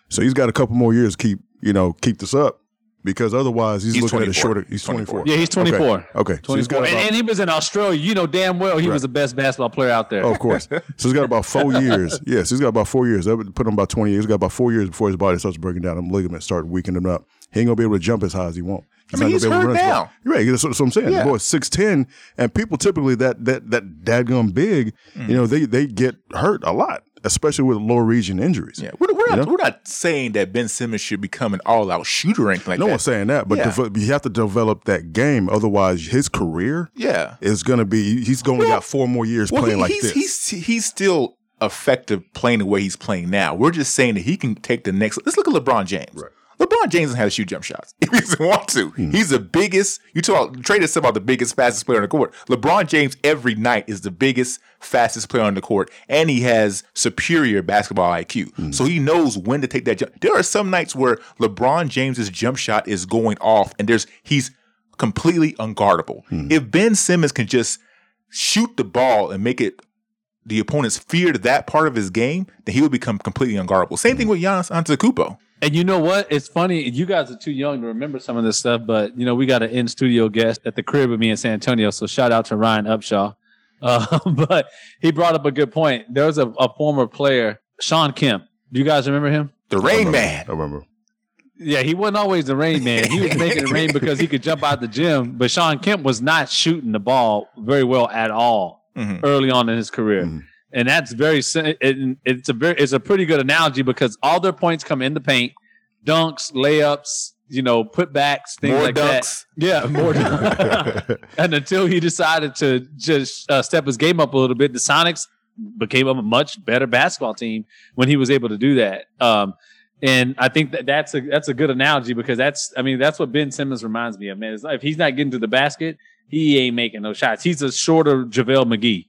So he's got a couple more years to keep, you know, keep this up because otherwise he's, He's looking at a shorter. He's 24. Yeah, he's 24. Okay. okay. So he's 24. got and, about, and he was in Australia. You know damn well he Right. was the best basketball player out there. oh, of course. So he's got about four years. Yes, he's got about four years. That would put him about 20 years. He's got about four years before his body starts breaking down and ligaments start weakening him up. He ain't going to be able to jump as high as he wants. I mean, not he's gonna be able to hurt run now. You're right. That's what, that's what I'm saying. Yeah. The boy's six ten, and people typically that that that dadgum big, Mm. you know, they they get hurt a lot, especially with lower region injuries. Yeah. We're, we're, not, we're not saying that Ben Simmons should become an all out shooter or anything like no that. No one's saying that, but Yeah. deve- you have to develop that game. Otherwise, his career Yeah. is going to be. He's only Well- got four more years Well, playing he- like he's, this. he's he's still effective playing the way he's playing now. We're just saying that he can take the next. Let's look at LeBron James. Right. LeBron James doesn't have to shoot jump shots if he doesn't want to. Hmm. He's the biggest. You talk Trey just about the biggest, fastest player on the court. LeBron James every night is the biggest, fastest player on the court, and he has superior basketball IQ. Hmm. So he knows when to take that jump. There are some nights where LeBron James's jump shot is going off, and there's he's completely unguardable. Hmm. If Ben Simmons can just shoot the ball and make it the opponents feared that part of his game, then he would become completely unguardable. Same thing with Giannis Antetokounmpo. And you know what? It's funny. You guys are too young to remember some of this stuff, but you know we got an in studio guest at the crib with me in San Antonio. So shout out to Ryan Upshaw. Uh, but he brought up a good point. There was a, a former player, Shawn Kemp. Do you guys remember him? The Rain Man. I remember. Yeah, he wasn't always the rain man. He was making it rain because he could jump out the gym. But Shawn Kemp was not shooting the ball very well at all Mhm. early on in his career. Mhm. And that's very it, it's a very it's a pretty good analogy because all their points come in the paint, dunks, layups, you know, putbacks, things More like that. dunks. Yeah, more. dunks. and until he decided to just uh, step his game up a little bit, the Sonics became a much better basketball team when he was able to do that. Um, and I think that that's a that's a good analogy because that's I mean that's what Ben Simmons reminds me of. Man, it's like if he's not getting to the basket, he ain't making no shots. He's a shorter JaVale McGee.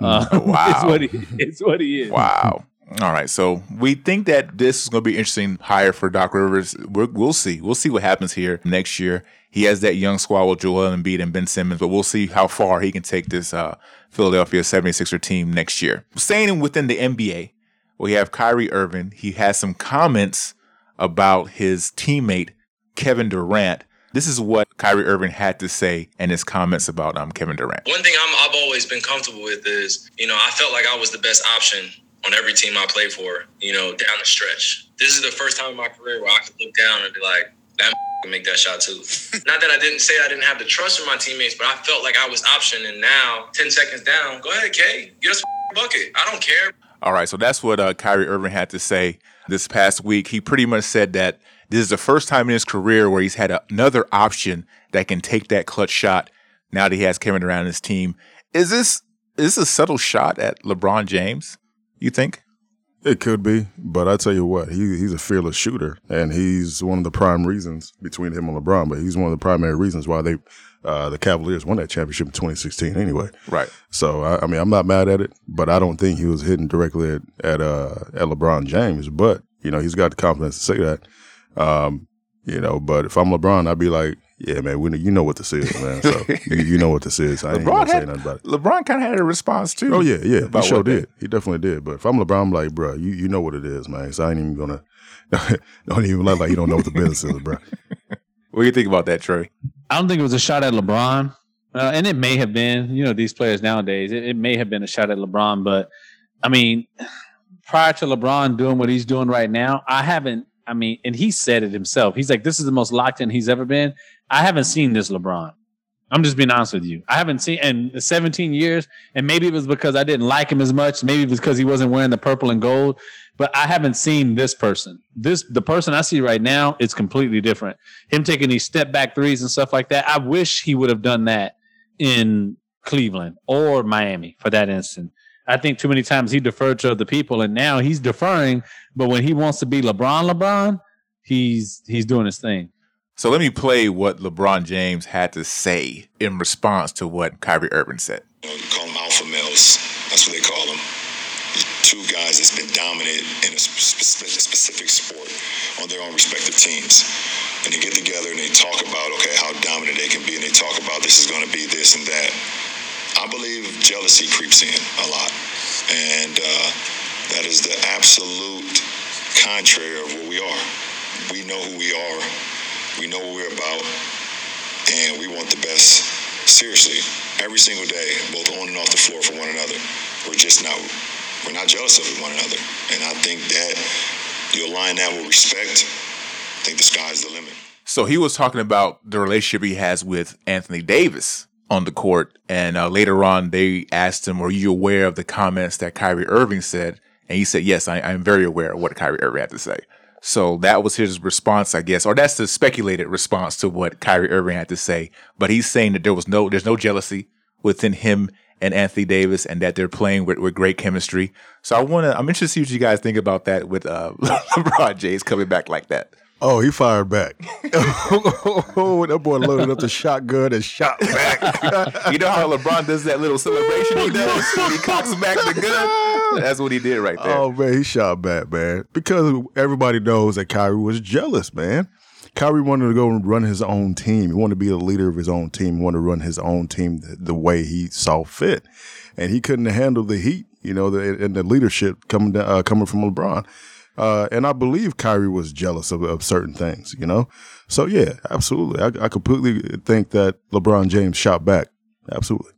Uh, Wow. it's what he, it's what he is. Wow. All right. So we think that this is going to be interesting hire for Doc Rivers. We're, we'll see. We'll see what happens here next year. He has that young squad with Joel Embiid and Ben Simmons, but we'll see how far he can take this uh, Philadelphia 76er team next year. Staying within the NBA, we have Kyrie Irving. He has some comments about his teammate, Kevin Durant. This is what Kyrie Irving had to say in his comments about um, Kevin Durant. One thing I'm, I've always been comfortable with is, you know, I felt like I was the best option on every team I played for, you know, down the stretch. This is the first time in my career where I could look down and be like, that can make that shot too. Not that I didn't say I didn't have the trust in my teammates, but I felt like I was option. And now, 10 seconds down, go ahead, K, get us a bucket. I don't care. All right, so that's what uh, Kyrie Irving had to say this past week. He pretty much said that this is the first time in his career where he's had another option that can take that clutch shot. Now that he has Kevin Durant on his team, is this is this a subtle shot at LeBron James? You think? It could be, but I tell you what, he he's a fearless shooter, and he's one of the prime reasons between him and LeBron. But he's one of the primary reasons why they, uh, the Cavaliers won that championship in 2016. Anyway, Right. so I, I mean, I'm not mad at it, but I don't think he was hitting directly at at, uh, at LeBron James. But you know, he's got the confidence to say that. Um, you know, but if I'm LeBron, I'd be like, yeah, man, we know, you know what this is, man. So you, you know what this is. I ain't LeBron gonna say had nothing about it. LeBron kind of had a response too. Oh yeah, yeah, he about sure what they- did. He definitely did. But if I'm LeBron, I'm like, bro, you you know what it is, man. So I ain't even gonna don't even look like you don't know what the business is, bro. What do you think about that, Trey? I don't think it was a shot at LeBron, uh, and it may have been. You know, these players nowadays, it, it may have been a shot at LeBron. But I mean, prior to LeBron doing what he's doing right now, I haven't. I mean, and he said it himself. He's like, "This is the most locked in he's ever been." I haven't seen this LeBron. I'm just being honest with you. I haven't seen in 17 years, and maybe it was because I didn't like him as much. Maybe it was because he wasn't wearing the purple and gold. But I haven't seen this person. This the person I see right now is completely different. Him taking these step back threes and stuff like that. I wish he would have done that in Cleveland or Miami for that instant. I think too many times he deferred to other people, and now he's deferring. But when he wants to be LeBron, LeBron, he's he's doing his thing. So let me play what LeBron James had to say in response to what Kyrie Irving said. You call them alpha males. That's what they call them. Two guys that's been dominant in a spe- spe- specific sport on their own respective teams. And they get together and they talk about, okay, how dominant they can be. And they talk about this is going to be this and that. I believe jealousy creeps in a lot. And uh, that is the absolute contrary of what we are. We know who we are. We know what we're about. And we want the best, seriously, every single day, both on and off the floor for one another. We're just not, we're not jealous of one another. And I think that you align that with respect, I think the sky's the limit. So he was talking about the relationship he has with Anthony Davis on the court, and uh, later on they asked him, "Were you aware of the comments that Kyrie Irving said?" And he said, "Yes, I, I'm very aware of what Kyrie Irving had to say." So that was his response, I guess, or that's the speculated response to what Kyrie Irving had to say. But he's saying that there was no, there's no jealousy within him and Anthony Davis, and that they're playing with, with great chemistry. So I want to, I'm interested to see what you guys think about that with uh, LeBron James coming back like that. Oh, he fired back. oh, that boy loaded up the shotgun and shot back. You know how LeBron does that little celebration he does when he cocks back the gun? That's what he did right there. Oh man, he shot back, man. Because everybody knows that Kyrie was jealous, man. Kyrie wanted to go and run his own team. He wanted to be the leader of his own team. He wanted to run his own team the, the way he saw fit, and he couldn't handle the heat, you know, the, and the leadership coming down, uh, coming from LeBron. Uh, and I believe Kyrie was jealous of, of certain things, you know. So yeah, absolutely, I, I completely think that LeBron James shot back. Absolutely.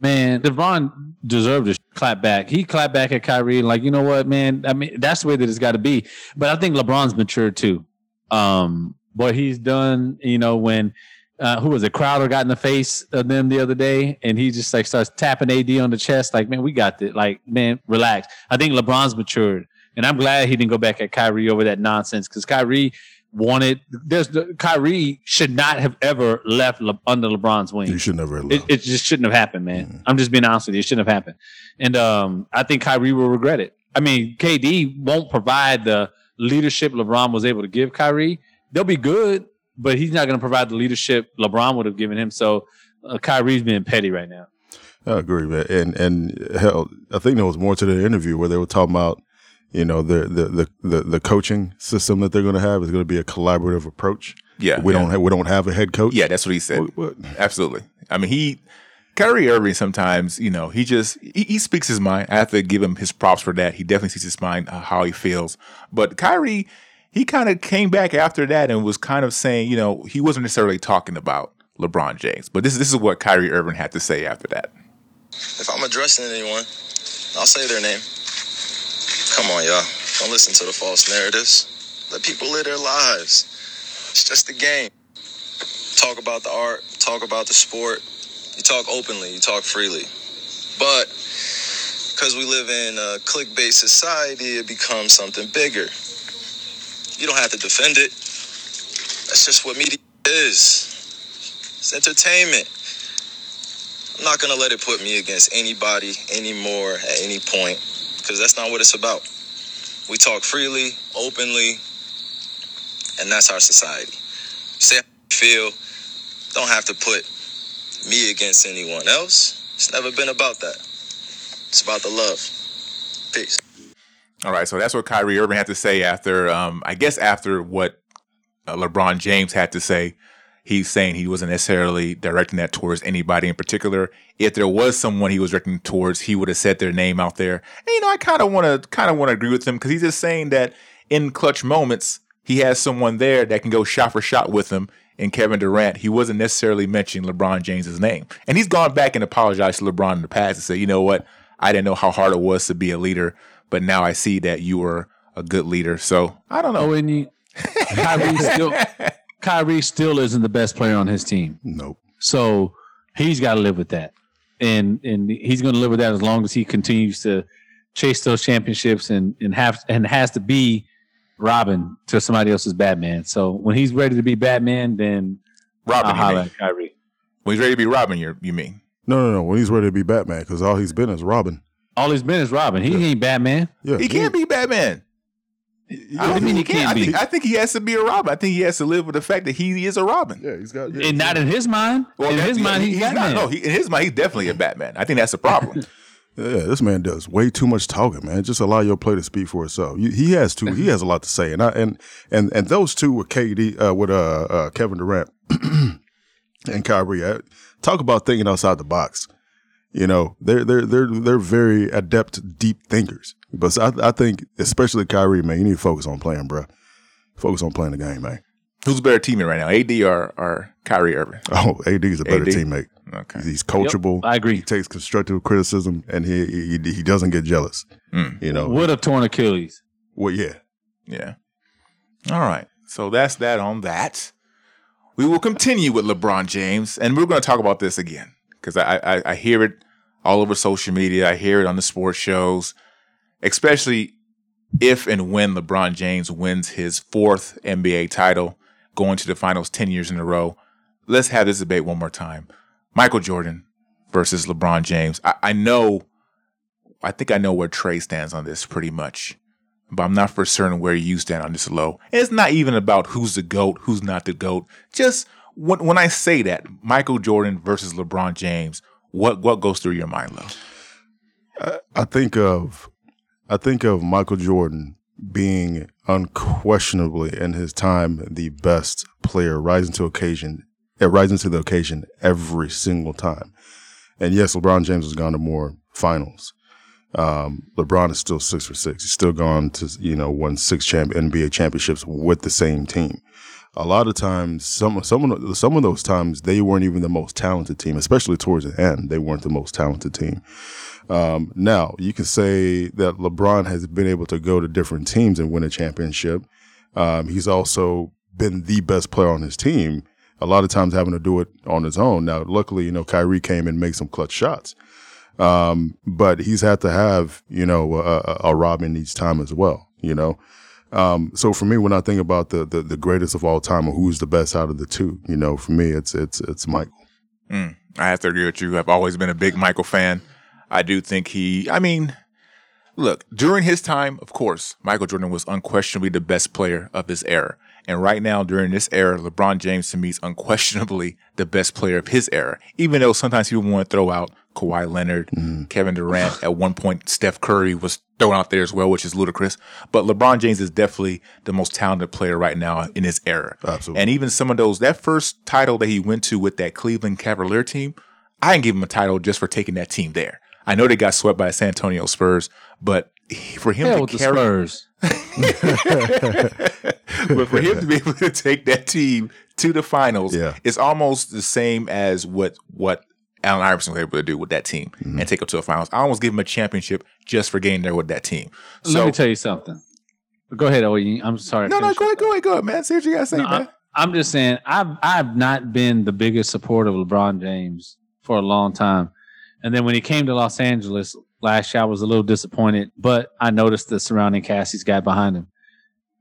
Man, LeBron deserved to clap back. He clapped back at Kyrie, and, like, you know what, man? I mean, that's the way that it's got to be. But I think LeBron's matured too. Um, what he's done, you know, when uh, who was it? Crowder got in the face of them the other day, and he just like starts tapping AD on the chest, like, man, we got this. Like, man, relax. I think LeBron's matured, and I'm glad he didn't go back at Kyrie over that nonsense because Kyrie wanted. There's the, Kyrie should not have ever left Le, under LeBron's wing. You should never have It, it just shouldn't have happened, man. I'm just being honest with you. It shouldn't have happened. And um, I think Kyrie will regret it. I mean, KD won't provide the leadership LeBron was able to give Kyrie. They'll be good, but he's not going to provide the leadership LeBron would have given him. So uh, Kyrie's being petty right now. I agree, man. And and hell, I think there was more to the interview where they were talking about, you know, the the the the, the coaching system that they're going to have is going to be a collaborative approach. Yeah, we yeah. don't have, we don't have a head coach. Yeah, that's what he said. Absolutely. I mean, he Kyrie Irving sometimes, you know, he just he, he speaks his mind. I have to give him his props for that. He definitely speaks his mind, uh, how he feels. But Kyrie, he kind of came back after that and was kind of saying, you know, he wasn't necessarily talking about LeBron James. But this this is what Kyrie Irving had to say after that. If I'm addressing anyone, I'll say their name. Come on, y'all. Don't listen to the false narratives. Let people live their lives. It's just a game. Talk about the art, talk about the sport. You talk openly, you talk freely. But because we live in a click-based society, it becomes something bigger. You don't have to defend it. That's just what media is. It's entertainment. I'm not gonna let it put me against anybody anymore at any point, because that's not what it's about. We talk freely, openly, and that's our society. Say how you feel. Don't have to put me against anyone else. It's never been about that. It's about the love. Peace. All right, so that's what Kyrie Irving had to say after, um, I guess, after what uh, LeBron James had to say. He's saying he wasn't necessarily directing that towards anybody in particular. If there was someone he was directing towards, he would have said their name out there. And you know, I kind of want to kind of want to agree with him because he's just saying that in clutch moments he has someone there that can go shot for shot with him. And Kevin Durant, he wasn't necessarily mentioning LeBron James's name, and he's gone back and apologized to LeBron in the past and said, you know what, I didn't know how hard it was to be a leader, but now I see that you were a good leader. So I don't know. Oh, and you, Kyrie still, Kyrie still isn't the best player on his team. Nope. So he's got to live with that, and and he's going to live with that as long as he continues to chase those championships and and have and has to be Robin to somebody else's Batman. So when he's ready to be Batman, then Robin, I'll holler at Kyrie. When he's ready to be Robin, you you mean? No, no, no. When he's ready to be Batman, because all he's been is Robin. All he's been is Robin. He ain't Batman. Yeah, He can't be Batman. I What do you don't mean think he can't I be? think, I think he has to be a Robin. I think he has to live with the fact that he is a Robin. Yeah, he's got. And not in his mind. in his mind, he- he's he's Batman. not. No, he, in his mind, he's definitely a Batman. I think that's the problem. Yeah, this man does way too much talking, man. Just allow your play to speak for itself. You, he has to. He has a lot to say, and I and and and those two with KD, uh, with uh, uh, Kevin Durant and Kyrie, uh, talk about thinking outside the box. You know, they're they're they're they're very adept, deep thinkers. But I, I think, especially Kyrie, man, you need to focus on playing, bro. Focus on playing the game, man. Who's a better teammate right now, AD or, or Kyrie Irving? Oh, AD is a better AD? teammate. Okay. He's coachable. I agree. He takes constructive criticism, and he he, he doesn't get jealous. Mm. You know, Would have torn Achilles. well, yeah. Yeah. All right. So that's that on that. We will continue with LeBron James, and we're going to talk about this again because I, I I hear it all over social media. I hear it on the sports shows, especially if and when LeBron James wins his fourth NBA title, going to the finals ten years in a row. Let's have this debate one more time. Michael Jordan versus LeBron James. I, I know, I think I know where Trey stands on this pretty much but I'm not for certain where you stand on this low. And it's not even about who's the GOAT, who's not the GOAT. Just when, when I say that, Michael Jordan versus LeBron James, what, what goes through your mind, Low? I think of I think of Michael Jordan being unquestionably in his time the best player, rising to occasion, uh, rising to the occasion every single time. And yes, LeBron James has gone to more finals. Um, LeBron is still six for six. He's still gone to you know won six champ- NBA championships with the same team. A lot of times, some some of some of those times they weren't even the most talented team, especially towards the end. They weren't the most talented team. Um, now you can say that LeBron has been able to go to different teams and win a championship. Um, he's also been the best player on his team. A lot of times having to do it on his own. Now, luckily, you know, Kyrie came and made some clutch shots. Um, but he's had to have, you know, a, a- a Robin each time as well, you know. Um, so for me, when I think about the, the the greatest of all time or who's the best out of the two, you know, for me, it's it's it's Michael. Mm, I have to agree with you. I've always been a big Michael fan. I do think he, I mean, look, during his time, of course, Michael Jordan was unquestionably the best player of his era. And right now, during this era, LeBron James to me is unquestionably the best player of his era. Even though sometimes people want to throw out Kawhi Leonard, mm-hmm. Kevin Durant. At one point, Steph Curry was thrown out there as well, which is ludicrous. But LeBron James is definitely the most talented player right now in his era. Absolutely. And even some of those, that first title that he went to with that Cleveland Cavalier team, I didn't give him a title just for taking that team there. I know they got swept by the San Antonio Spurs, but for him Hell to with the carry, Spurs. but for him to be able to take that team to the finals, Yeah. it's almost the same as what what Allen Iverson was able to do with that team Mm-hmm. and take them to the finals. I almost give him a championship just for getting there with that team. Let me tell you something. Go ahead. I'm sorry. no, no, go ahead, go ahead, go ahead, man. See what you gotta say, No, man. I, am just saying I've I've not been the biggest supporter of LeBron James for a long time, and then when he came to Los Angeles last year, I was a little disappointed. But I noticed the surrounding cast he's got behind him.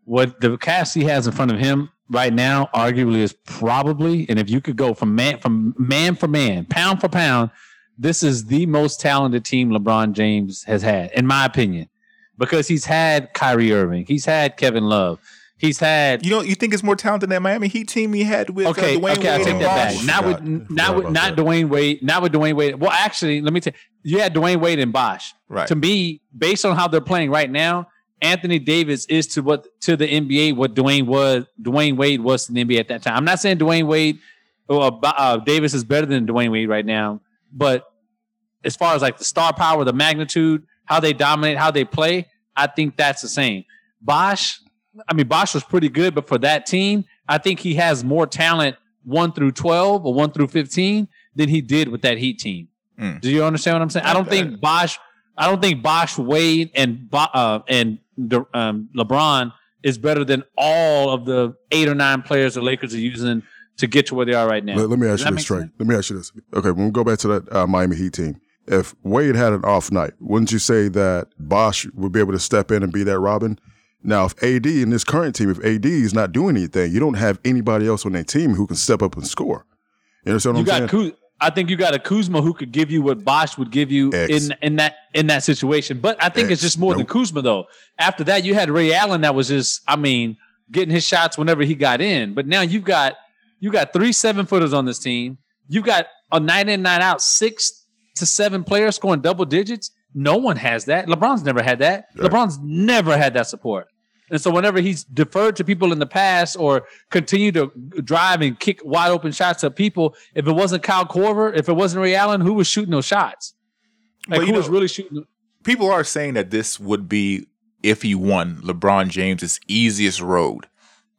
What the cast he has in front of him right now, arguably, is probably, and if you could go from man from man for man, pound for pound, this is the most talented team LeBron James has had, in my opinion, because he's had Kyrie Irving, he's had Kevin Love, he's had You know, you think it's more talented than Miami Heat team he had with Okay, uh, Dwyane okay, I'll Wade take that Bosh? back. Not Forgot- with, forgot not with, not that. Dwyane Wade, not with Dwyane Wade. Well, actually, let me tell you, you had Dwyane Wade and Bosh. Right. To me, based on how they're playing right now, Anthony Davis is to what to the NBA what Dwyane was. Dwyane Wade was to the NBA at that time. I'm not saying Dwyane Wade or uh, uh, Davis is better than Dwyane Wade right now, but as far as like the star power, the magnitude, how they dominate, how they play, I think that's the same. Bosh, I mean, Bosh was pretty good, but for that team, I think he has more talent one through 12 or one through 15 than he did with that Heat team. Mm. Do you understand what I'm saying? I don't think Bosh, I don't think Bosh, Wade, and uh, and um, LeBron is better than all of the eight or nine players the Lakers are using to get to where they are right now. Let, let me ask that you this straight. sense? Let me ask you this. Okay, when we go back to that uh, Miami Heat team, if Wade had an off night, wouldn't you say that Bosh would be able to step in and be that Robin? Now, if AD in this current team, if AD is not doing anything, you don't have anybody else on that team who can step up and score. You understand what You I'm got saying? Kuz- I think you got a Kuzma who could give you what Bosh would give you X. in in that in that situation. But I think it's just more than Kuzma though. After that, you had Ray Allen that was just, I mean, getting his shots whenever he got in. But now you've got you got three seven footers on this team. You've got a night in night out six to seven players scoring double digits. No one has that. LeBron's never had that. Right. LeBron's never had that support. And so whenever he's deferred to people in the past or continue to drive and kick wide open shots at people, if it wasn't Kyle Korver, if it wasn't Ray Allen, who was shooting those shots? Like But who you was really shooting? people are saying that this would be if he won LeBron James's easiest road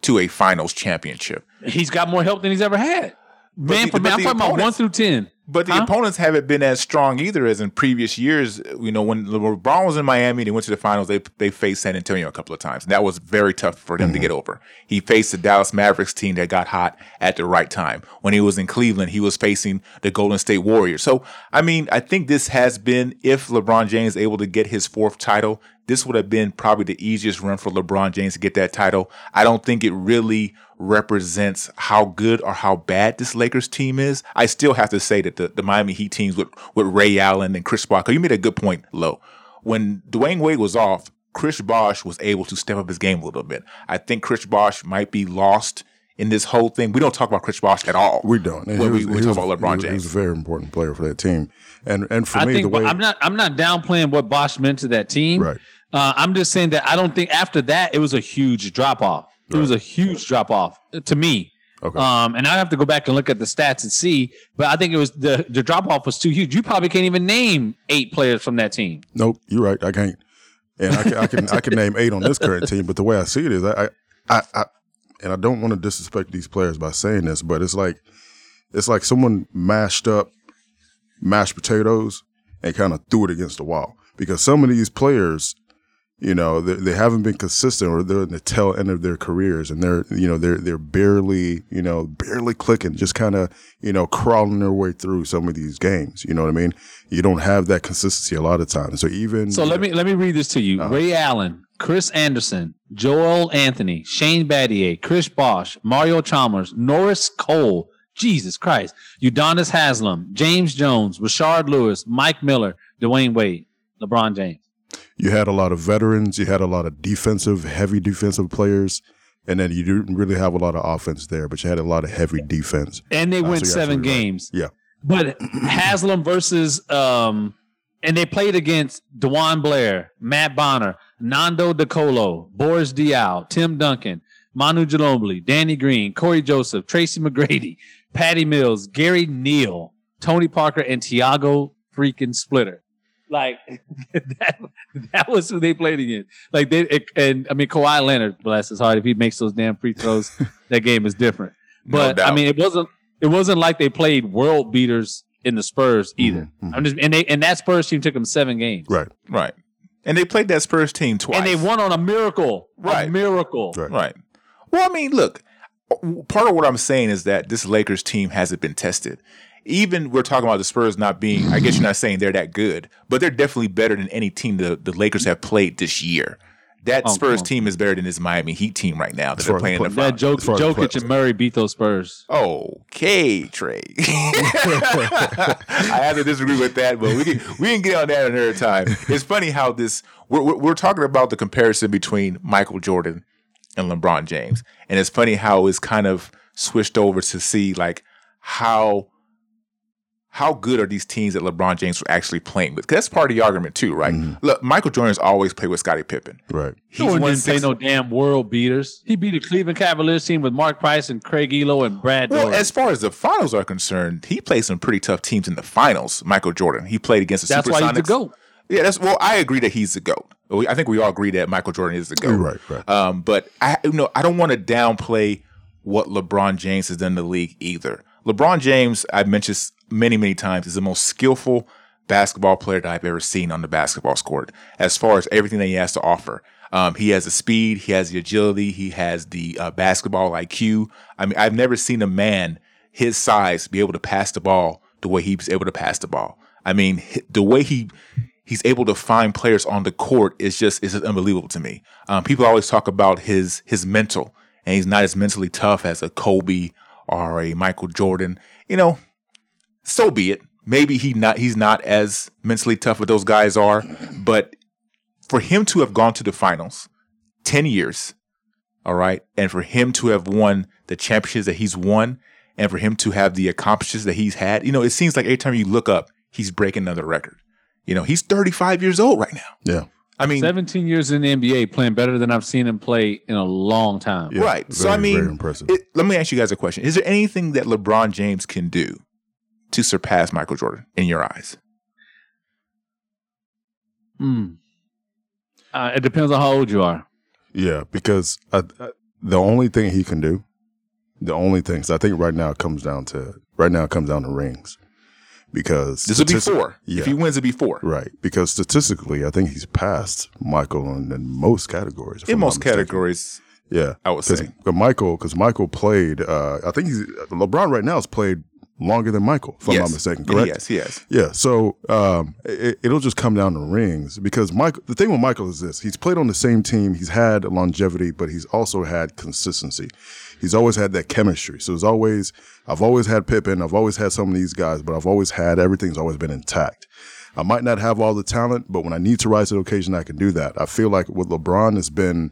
to a finals championship. He's got more help than he's ever had. Man the- for man, I'm talking about one through ten. But the Huh? opponents haven't been as strong either as in previous years. You know, when LeBron was in Miami, they went to the finals. They they faced San Antonio a couple of times, and that was very tough for them to get mm-hmm. over. He faced the Dallas Mavericks team that got hot at the right time. When he was in Cleveland, he was facing the Golden State Warriors. So, I mean, I think this has been if LeBron James is able to get his fourth title, this would have been probably the easiest run for LeBron James to get that title. I don't think it really represents how good or how bad this Lakers team is. I still have to say that the, the Miami Heat teams with, with Ray Allen and Chris Bosh, you made a good point, Low. When Dwyane Wade was off, Chris Bosh was able to step up his game a little bit. I think Chris Bosh might be lost in this whole thing. We don't talk about Chris Bosh at all. We don't. When he we, was- we talk was- about LeBron he was- He was a very important player for that team. And and for I me, think the way I'm not I'm not downplaying what Bosh meant to that team. Right. Uh, I'm just saying that I don't think after that it was a huge drop off. It was a huge drop off to me. Okay. Um, and I have to go back and look at the stats and see, but I think it was the the drop off was too huge. You probably can't even name eight players from that team. Nope, you're right. I can't. And I can, I can, I can name eight on this current team. But the way I see it is, I, I, I, and I don't want to disrespect these players by saying this, but it's like, it's like someone mashed up mashed potatoes and kind of threw it against the wall because some of these players, you know, they, they haven't been consistent or they're in the tail end of their careers and they're, you know, they're they're barely, you know, barely clicking, just kind of, you know, crawling their way through some of these games. You know what I mean? You don't have that consistency a lot of times. So even So let me let me read this to you. Uh-huh. Ray Allen, Chris Andersen, Joel Anthony, Shane Battier, Chris Bosh, Mario Chalmers, Norris Cole, Jesus Christ, Udonis Haslem, James Jones, Rashard Lewis, Mike Miller, Dwyane Wade, LeBron James. You had a lot of veterans, you had a lot of defensive, heavy defensive players, and then you didn't really have a lot of offense there, but you had a lot of heavy defense. And they Uh, went so seven absolutely right. games. Yeah. But Haslem versus um and they played against DeJuan Blair, Matt Bonner, Nando DeColo, Boris Diaw, Tim Duncan, Manu Ginobili, Danny Green, Cory Joseph, Tracy McGrady, Patty Mills, Gary Neal, Tony Parker, and Tiago freaking Splitter. Like that, that was who they played against. Like they and I mean Kawhi Leonard, bless his heart, if he makes those damn free throws, that game is different. No But I mean, it wasn't it wasn't like they played world beaters in the Spurs either. Mhm, I'm just and they and that Spurs team took them seven games, Right. Right. And they played that Spurs team twice. and they won on a miracle, Right. A miracle. Right. Right. Well, I mean, look, part of what I'm saying is that this Lakers team hasn't been tested. Even we're talking about the Spurs not being, I guess you're not saying they're that good, but they're definitely better than any team the, the Lakers have played this year. That Oh, Spurs come team is better than this Miami Heat team right now that they're playing in the play- That finals. Joe, As far as the Jokic and Murray beat those Spurs. Okay, Trey. I have to disagree with that, but we can we can get on that another time. It's funny how this we're, we're we're talking about the comparison between Michael Jordan and LeBron James, and it's funny how it's kind of switched over to see like how how good are these teams that LeBron James was actually playing with? 'Cause that's part of the argument too, right? Look, Michael Jordan's always played with Scottie Pippen. Right. He Jordan won didn't play no damn world beaters. He beat the Cleveland Cavaliers team with Mark Price and Craig Ehlo and Brad. Well, Doran. as far as the finals are concerned, he played some pretty tough teams in the finals. Michael Jordan, he played against the that's why he's the goat. Yeah, that's well. I agree that he's the goat. I think we all agree that Michael Jordan is the goat. Right, right. Um, but I, you know, I don't want to downplay what LeBron James has done in the league either. LeBron James, I've mentioned this many, many times, is the most skillful basketball player that I've ever seen on the basketball court. As far as everything that he has to offer, um, he has the speed, he has the agility, he has the uh, basketball IQ. I mean, I've never seen a man his size be able to pass the ball the way he's able to pass the ball. I mean, the way he he's able to find players on the court is just is unbelievable to me. Um, people always talk about his his mental, and he's not as mentally tough as a Kobe or a Michael Jordan. You know, so be it. Maybe he not he's not as mentally tough as those guys are, but for him to have gone to the finals, ten years, all right, and for him to have won the championships that he's won, and for him to have the accomplishments that he's had, you know, it seems like every time you look up, he's breaking another record. You know, he's 35 years old right now. Yeah. I mean, 17 years in the NBA, playing better than I've seen him play in a long time. Yeah. right. so I mean, very impressive. it- let me ask you guys a question: Is there anything that LeBron James can do to surpass Michael Jordan in your eyes? Hmm. Uh, it depends on how old you are. Yeah, because I, I, the only thing he can do, the only thing, so I think right now it comes down to right now it comes down to rings, because This will be four. Yeah, If he wins, it'll be four. right. Because statistically, I think he's passed Michael in, in most categories. In most categories, Yeah, I would Cause, say. 'cause Michael, because Michael played. Uh, I think he's LeBron right now has played longer than Michael, if I'm not Yes. mistaken. Correct? Yes, yes. Yeah, so um, it, it'll just come down to rings because Michael. The thing with Michael is this: he's played on the same team, he's had longevity, but he's also had consistency. He's always had that chemistry. So it's always, I've always had Pippen, I've always had some of these guys, but I've always had everything's always been intact. I might not have all the talent, but when I need to rise to the occasion, I can do that. I feel like with LeBron, it's been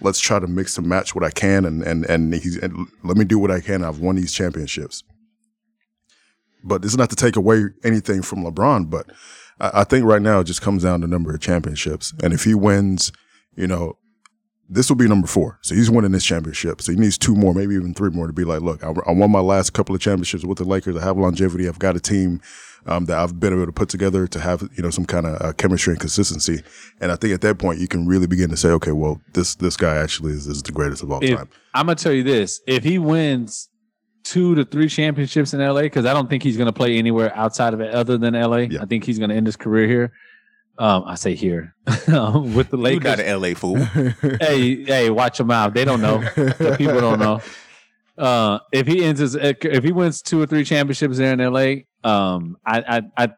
let's try to mix and match what I can, and and and he's and let me do what I can. I've won these championships. But this is not to take away anything from LeBron, but I, I think right now it just comes down to number of championships. And if he wins, you know, this will be number four. So he's winning this championship. So he needs two more, maybe even three more to be like, look, I, I won my last couple of championships with the Lakers. I have longevity. I've got a team um, that I've been able to put together to have, you know, some kind of uh, chemistry and consistency. And I think at that point you can really begin to say, okay, well, this this guy actually is, is the greatest of all If, time. I'm gonna tell you this: if he wins two to three championships in LA, because I don't think he's gonna play anywhere outside of it other than LA. Yeah. I think he's gonna end his career here. Um, I say here with the Lakers. You not an LA fool. hey, hey, watch him out. They don't know. the people don't know. Uh, if he ends his, if he wins two or three championships there in LA, um, I, I, I,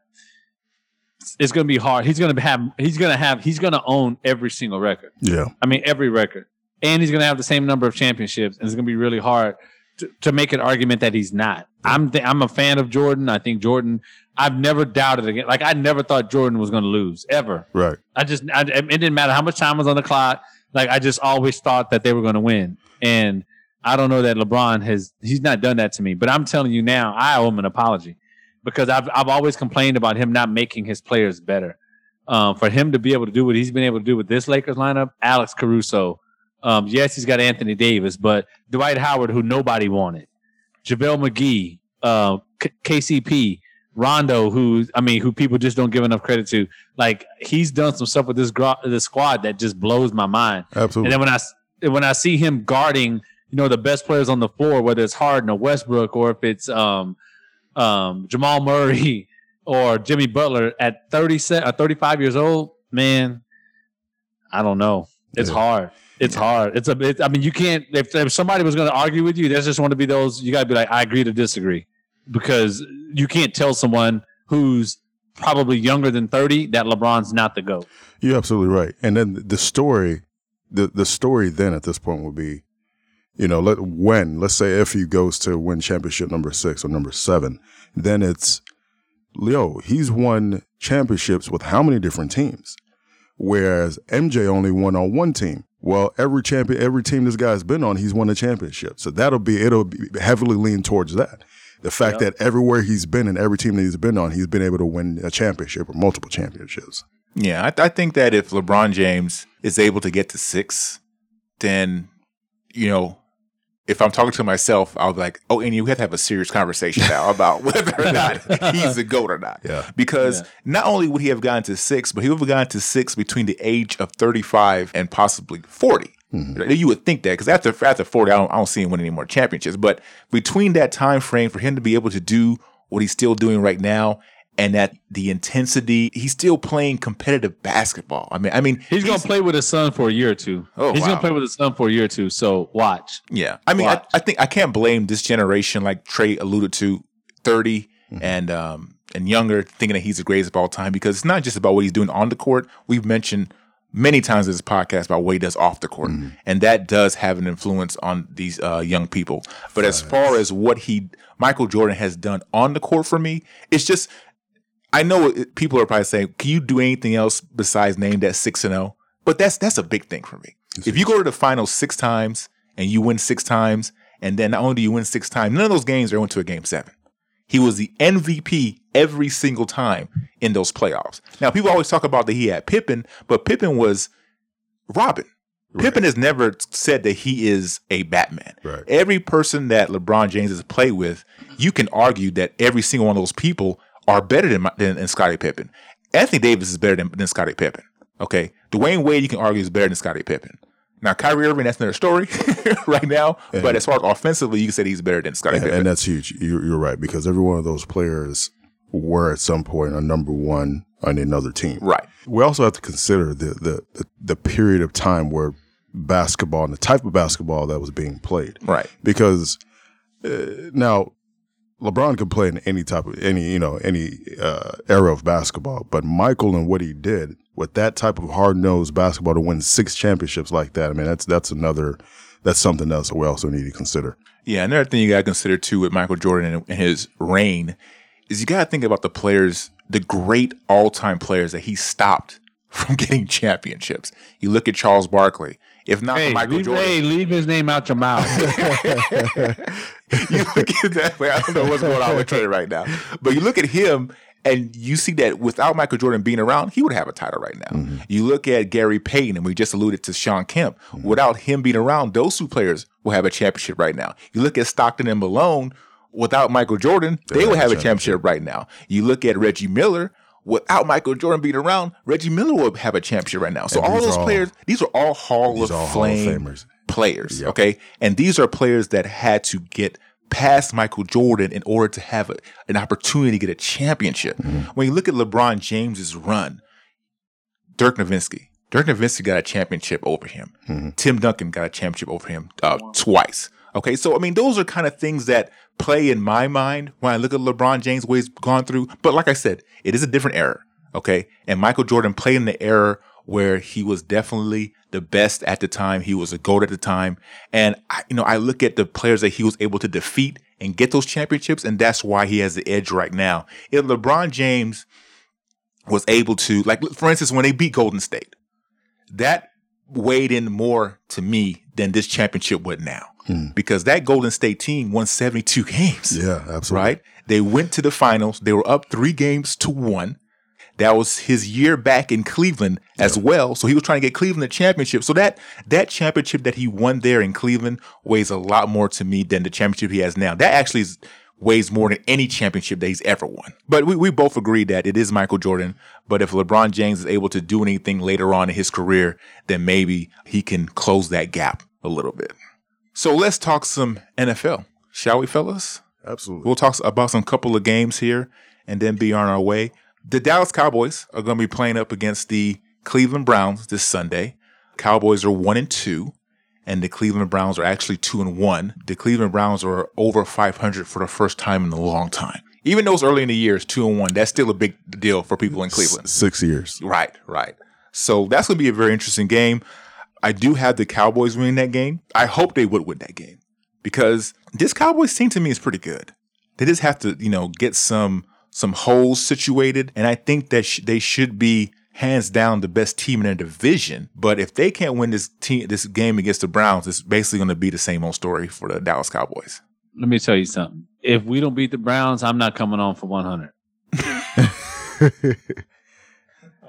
it's gonna be hard. He's gonna have, he's gonna have, he's gonna own every single record. Yeah. I mean, every record, and he's gonna have the same number of championships, and it's gonna be really hard to, to make an argument that he's not. I'm, th- I'm a fan of Jordan. I think Jordan. I've never doubted again. Like I never thought Jordan was gonna lose ever. Right. I just I, it didn't matter how much time was on the clock. Like I just always thought that they were going to win, and I don't know that LeBron has he's not done that to me. But I'm telling you now, I owe him an apology because I've I've always complained about him not making his players better. Um, for him to be able to do what he's been able to do with this Lakers lineup, Alex Caruso. Um, yes, he's got Anthony Davis, but Dwight Howard, who nobody wanted, JaVale McGee, uh, K- KCP, Rondo, who I mean, who people just don't give enough credit to. Like he's done some stuff with this gro- this squad that just blows my mind. Absolutely. And then when I when I see him guarding, you know, the best players on the floor, whether it's Harden or Westbrook or if it's um, um, Jamal Murray or Jimmy Butler at 37 or 35 years old, man, I don't know. It's Yeah. hard. It's hard. It's a bit. I mean, you can't. If, if somebody was going to argue with you, there's just want to be those. You got to be like, I agree to disagree, because you can't tell someone who's probably younger than 30 that LeBron's not the goat. You're absolutely right. And then the story, the the story then at this point would be, you know, let when let's say if he goes to win championship number six or number seven, then it's Leo. He's won championships with how many different teams, whereas MJ only won on one team. Well, every champion, every team this guy's been on, he's won a championship. So that'll be it'll be heavily lean towards that. The fact that everywhere he's been and every team that he's been on, he's been able to win a championship or multiple championships. Yeah, I, I think that if LeBron James is able to get to six, then you know, if I'm talking to myself, I'll be like, "Oh, and you have to have a serious conversation now about whether or not he's a goat or not." Yeah. Because not only would he have gotten to six, but he would have gotten to six between the age of 35 and possibly 40. Mm-hmm. You would think that because after after 40, I don't, I don't see him winning any more championships. But between that time frame, for him to be able to do what he's still doing right now, and that the intensity, he's still playing competitive basketball. I mean, I mean, He's, gonna play with his son for a year or two. Oh, he's wow. gonna play with his son for a year or two. So watch. Yeah, I mean, I, I think I can't blame this generation, like Trey alluded to, 30 and um and younger, thinking that he's the greatest of all time because it's not just about what he's doing on the court. We've mentioned many times in this podcast about what he does off the court, and that does have an influence on these uh, young people. But as far as what he, Michael Jordan, has done on the court for me, it's just I know it- people are probably saying, "Can you do anything else besides name that six and zero?" But that's that's a big thing for me. If you go to the finals six times and you win six times, and then not only do you win six times, none of those games are went to a game seven. He was the MVP every single time in those playoffs. Now people always talk about that he had Pippen, but Pippen was Robin. Pippen has never said that he is a Batman. Right. Every person that LeBron James has played with, you can argue that every single one of those people are better than, than, than Scottie Pippen. Anthony Davis is better than, than Scottie Pippen. Okay. Dwayne Wade, you can argue, is better than Scottie Pippen. Now, Kyrie Irving, that's another story right now. But as far as offensively, you can say he's better than Scottie and, Pippen. and that's huge. You're, you're right because every one of those players were at some point a number one on another team. right. We also have to consider the, the the the period of time where basketball and the type of basketball that was being played. Right. Because uh, now LeBron could play in any type of any you know any uh, era of basketball, but Michael and what he did with that type of hard nosed basketball to win six championships like that, I mean that's that's another that's something else that we also need to consider. Yeah, another thing you got to consider too with Michael Jordan and, and his reign is you got to think about the players, the great all-time players that he stopped from getting championships. You look at Charles Barkley. If not Hey, for Michael leave, Jordan, hey, leave his name out your mouth. you look at that. Way, I don't know what's going on with Trey right now, but you look at him And you see that without Michael Jordan being around, he would have a title right now. Mm-hmm. You look at Gary Payton, and we just alluded to Shawn Kemp. Mm-hmm. Without him being around, those two players will have a championship right now. You look at Stockton and Malone, without Michael Jordan, they would have a championship right now. You look at Reggie Miller, without Michael Jordan being around, Reggie Miller would have a championship right now. So all those all- players, these are all Hall of all Hall of players. Okay. And these are players that had to get past Michael Jordan in order to have a, an opportunity to get a championship. When you look at LeBron James's run, Dirk Nowitzki, Dirk Nowitzki got a championship over him. Tim Duncan got a championship over him uh, twice. Okay. So, I mean, those are kind of things that play in my mind when I look at LeBron James, what he's gone through. But like I said, it is a different era. Okay. And Michael Jordan played in the era where he was definitely the best at the time. He was a GOAT at the time. And, I, you know, I look at the players that he was able to defeat and get those championships. And that's why he has the edge right now. If LeBron James was able to, like, for instance, when they beat Golden State, that weighed in more to me than this championship would now. Mm. Because that Golden State team won 72 games Yeah, absolutely. right? They went to the finals. They were up three games to one. That was his year back in Cleveland as well. So he was trying to get Cleveland the championship. So that that championship that he won there in Cleveland weighs a lot more to me than the championship he has now. That actually is, weighs more than any championship that he's ever won. But we, we both agree that it is Michael Jordan. But if LeBron James is able to do anything later on in his career, then maybe he can close that gap a little bit. So let's talk some NFL, shall we, fellas? Absolutely. We'll talk about some couple of games here and then be on our way. The Dallas Cowboys are going to be playing up against the Cleveland Browns this Sunday. Cowboys are one and two, and the Cleveland Browns are actually two and one. The Cleveland Browns are over 500 for the first time in a long time. Even though it's early in the year, it's two and one. That's still a big deal for people in Cleveland. Six years. Right, right. So that's going to be a very interesting game. I do have the Cowboys winning that game. I hope they would win that game because this Cowboys team to me is pretty good. They just have to, you know, get some some holes situated, and I think that sh- they should be hands down the best team in their division. But if they can't win this team this game against the Browns, it's basically going to be the same old story for the Dallas Cowboys. Let me tell you something. If we don't beat the Browns, I'm not coming on for 100.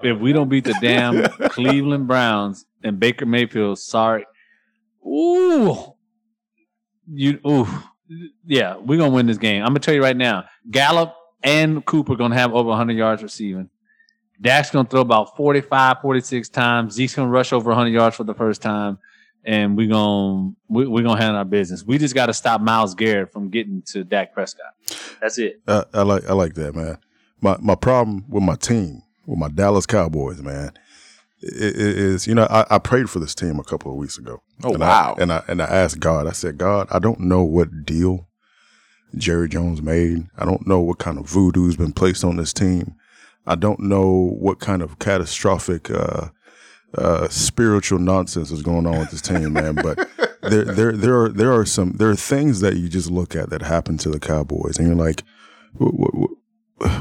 if we don't beat the damn Cleveland Browns and Baker Mayfield, sorry. Ooh. You ooh. Yeah, we're gonna win this game. I'm gonna tell you right now. Gallup and Cooper gonna have over 100 yards receiving. Dak's gonna throw about 45, 46 times. Zeke's gonna rush over 100 yards for the first time, and we're gonna we, we're gonna handle our business. We just got to stop Myles Garrett from getting to Dak Prescott. That's it. I, I like I like that, man. My my problem with my team, with my Dallas Cowboys, man, i- i- is you know I, I prayed for this team a couple of weeks ago. Oh, and I- wow. and I and I asked God. I said, God, I don't know what deal Jerry Jones made. I don't know what kind of voodoo's been placed on this team. I don't know what kind of catastrophic uh, uh, spiritual nonsense is going on with this team, man. But there, there, there are there are some there are things that you just look at that happen to the Cowboys, and you're like, what, what,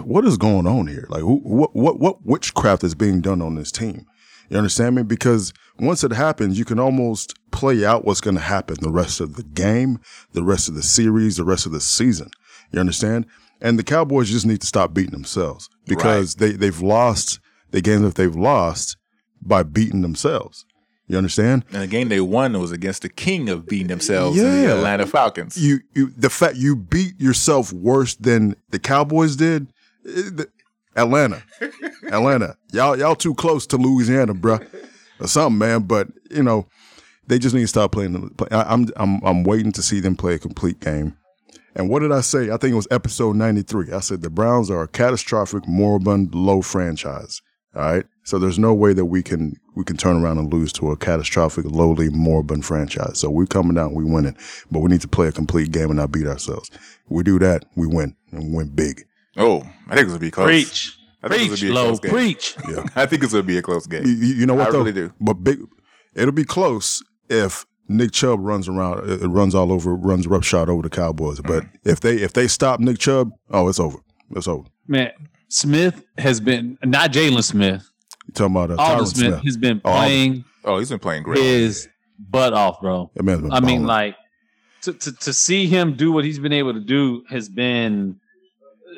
what is going on here? Like, what what what witchcraft is being done on this team? You understand me? Because once it happens, you can almost play out what's going to happen the rest of the game, the rest of the series, the rest of the season. You understand? And the Cowboys just need to stop beating themselves because they, they've lost the games that they've lost by beating themselves. You understand? And the game they won was against the king of beating themselves, in the Yeah. Atlanta Falcons. You, you, the fact you beat yourself worse than the Cowboys did, eh, the- Atlanta, Atlanta, y'all, y'all too close to Louisiana, bruh, or something, man. But you know, they just need to stop playing. play- I, I'm, I'm, I'm waiting to see them play a complete game. And what did I say? I think it was episode 93. I said the Browns are a catastrophic, moribund, low franchise. All right. So there's no way that we can we can turn around and lose to a catastrophic, lowly, moribund franchise. So we're coming out, we winning, but we need to play a complete game and not beat ourselves. If we do that, we win and we win big. Oh, I think it's gonna be close. Preach, I think preach, be a low, close game. preach. Yeah. I think it's gonna be a close game. You, you- you know what I though? really do. But big, it'll be close if Nick Chubb runs around, uh, runs all over, runs roughshod over the Cowboys. But Mm. if they if they stop Nick Chubb, oh, it's over. It's over. Man, Smith has been not Jaylon Smith. You talking about uh, Aldon Tyron Smith, Smith? has been Oh, playing Oh, he's been playing great. his butt off, bro. That man's been I mean, like to, to to see him do what he's been able to do has been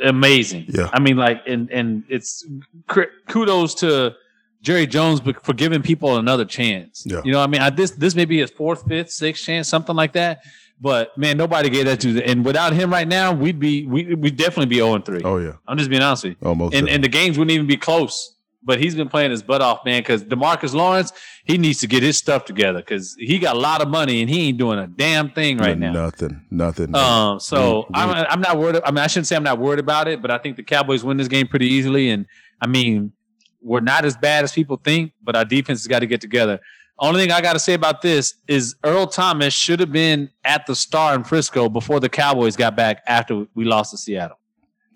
amazing. Yeah. I mean, like, and and it's cr- kudos to Jerry Jones for giving people another chance. Yeah. You know, what I mean, I, this this may be his fourth, fifth, sixth chance, something like that. But man, nobody gave that to. And without him right now, we'd be we we definitely be zero and three. Oh yeah, I'm just being honest with you. almost. and and the games wouldn't even be close. But he's been playing his butt off, man. Because DeMarcus Lawrence, he needs to get his stuff together because he got a lot of money and he ain't doing a damn thing right now. nothing, nothing. Um, so We- we- I'm, I'm not worried. I mean, I shouldn't say I'm not worried about it, but I think the Cowboys win this game pretty easily. And I mean, we're not as bad as people think, but our defense has got to get together. Only thing I got to say about this is Earl Thomas should have been at the Star in Frisco before the Cowboys got back after we lost to Seattle.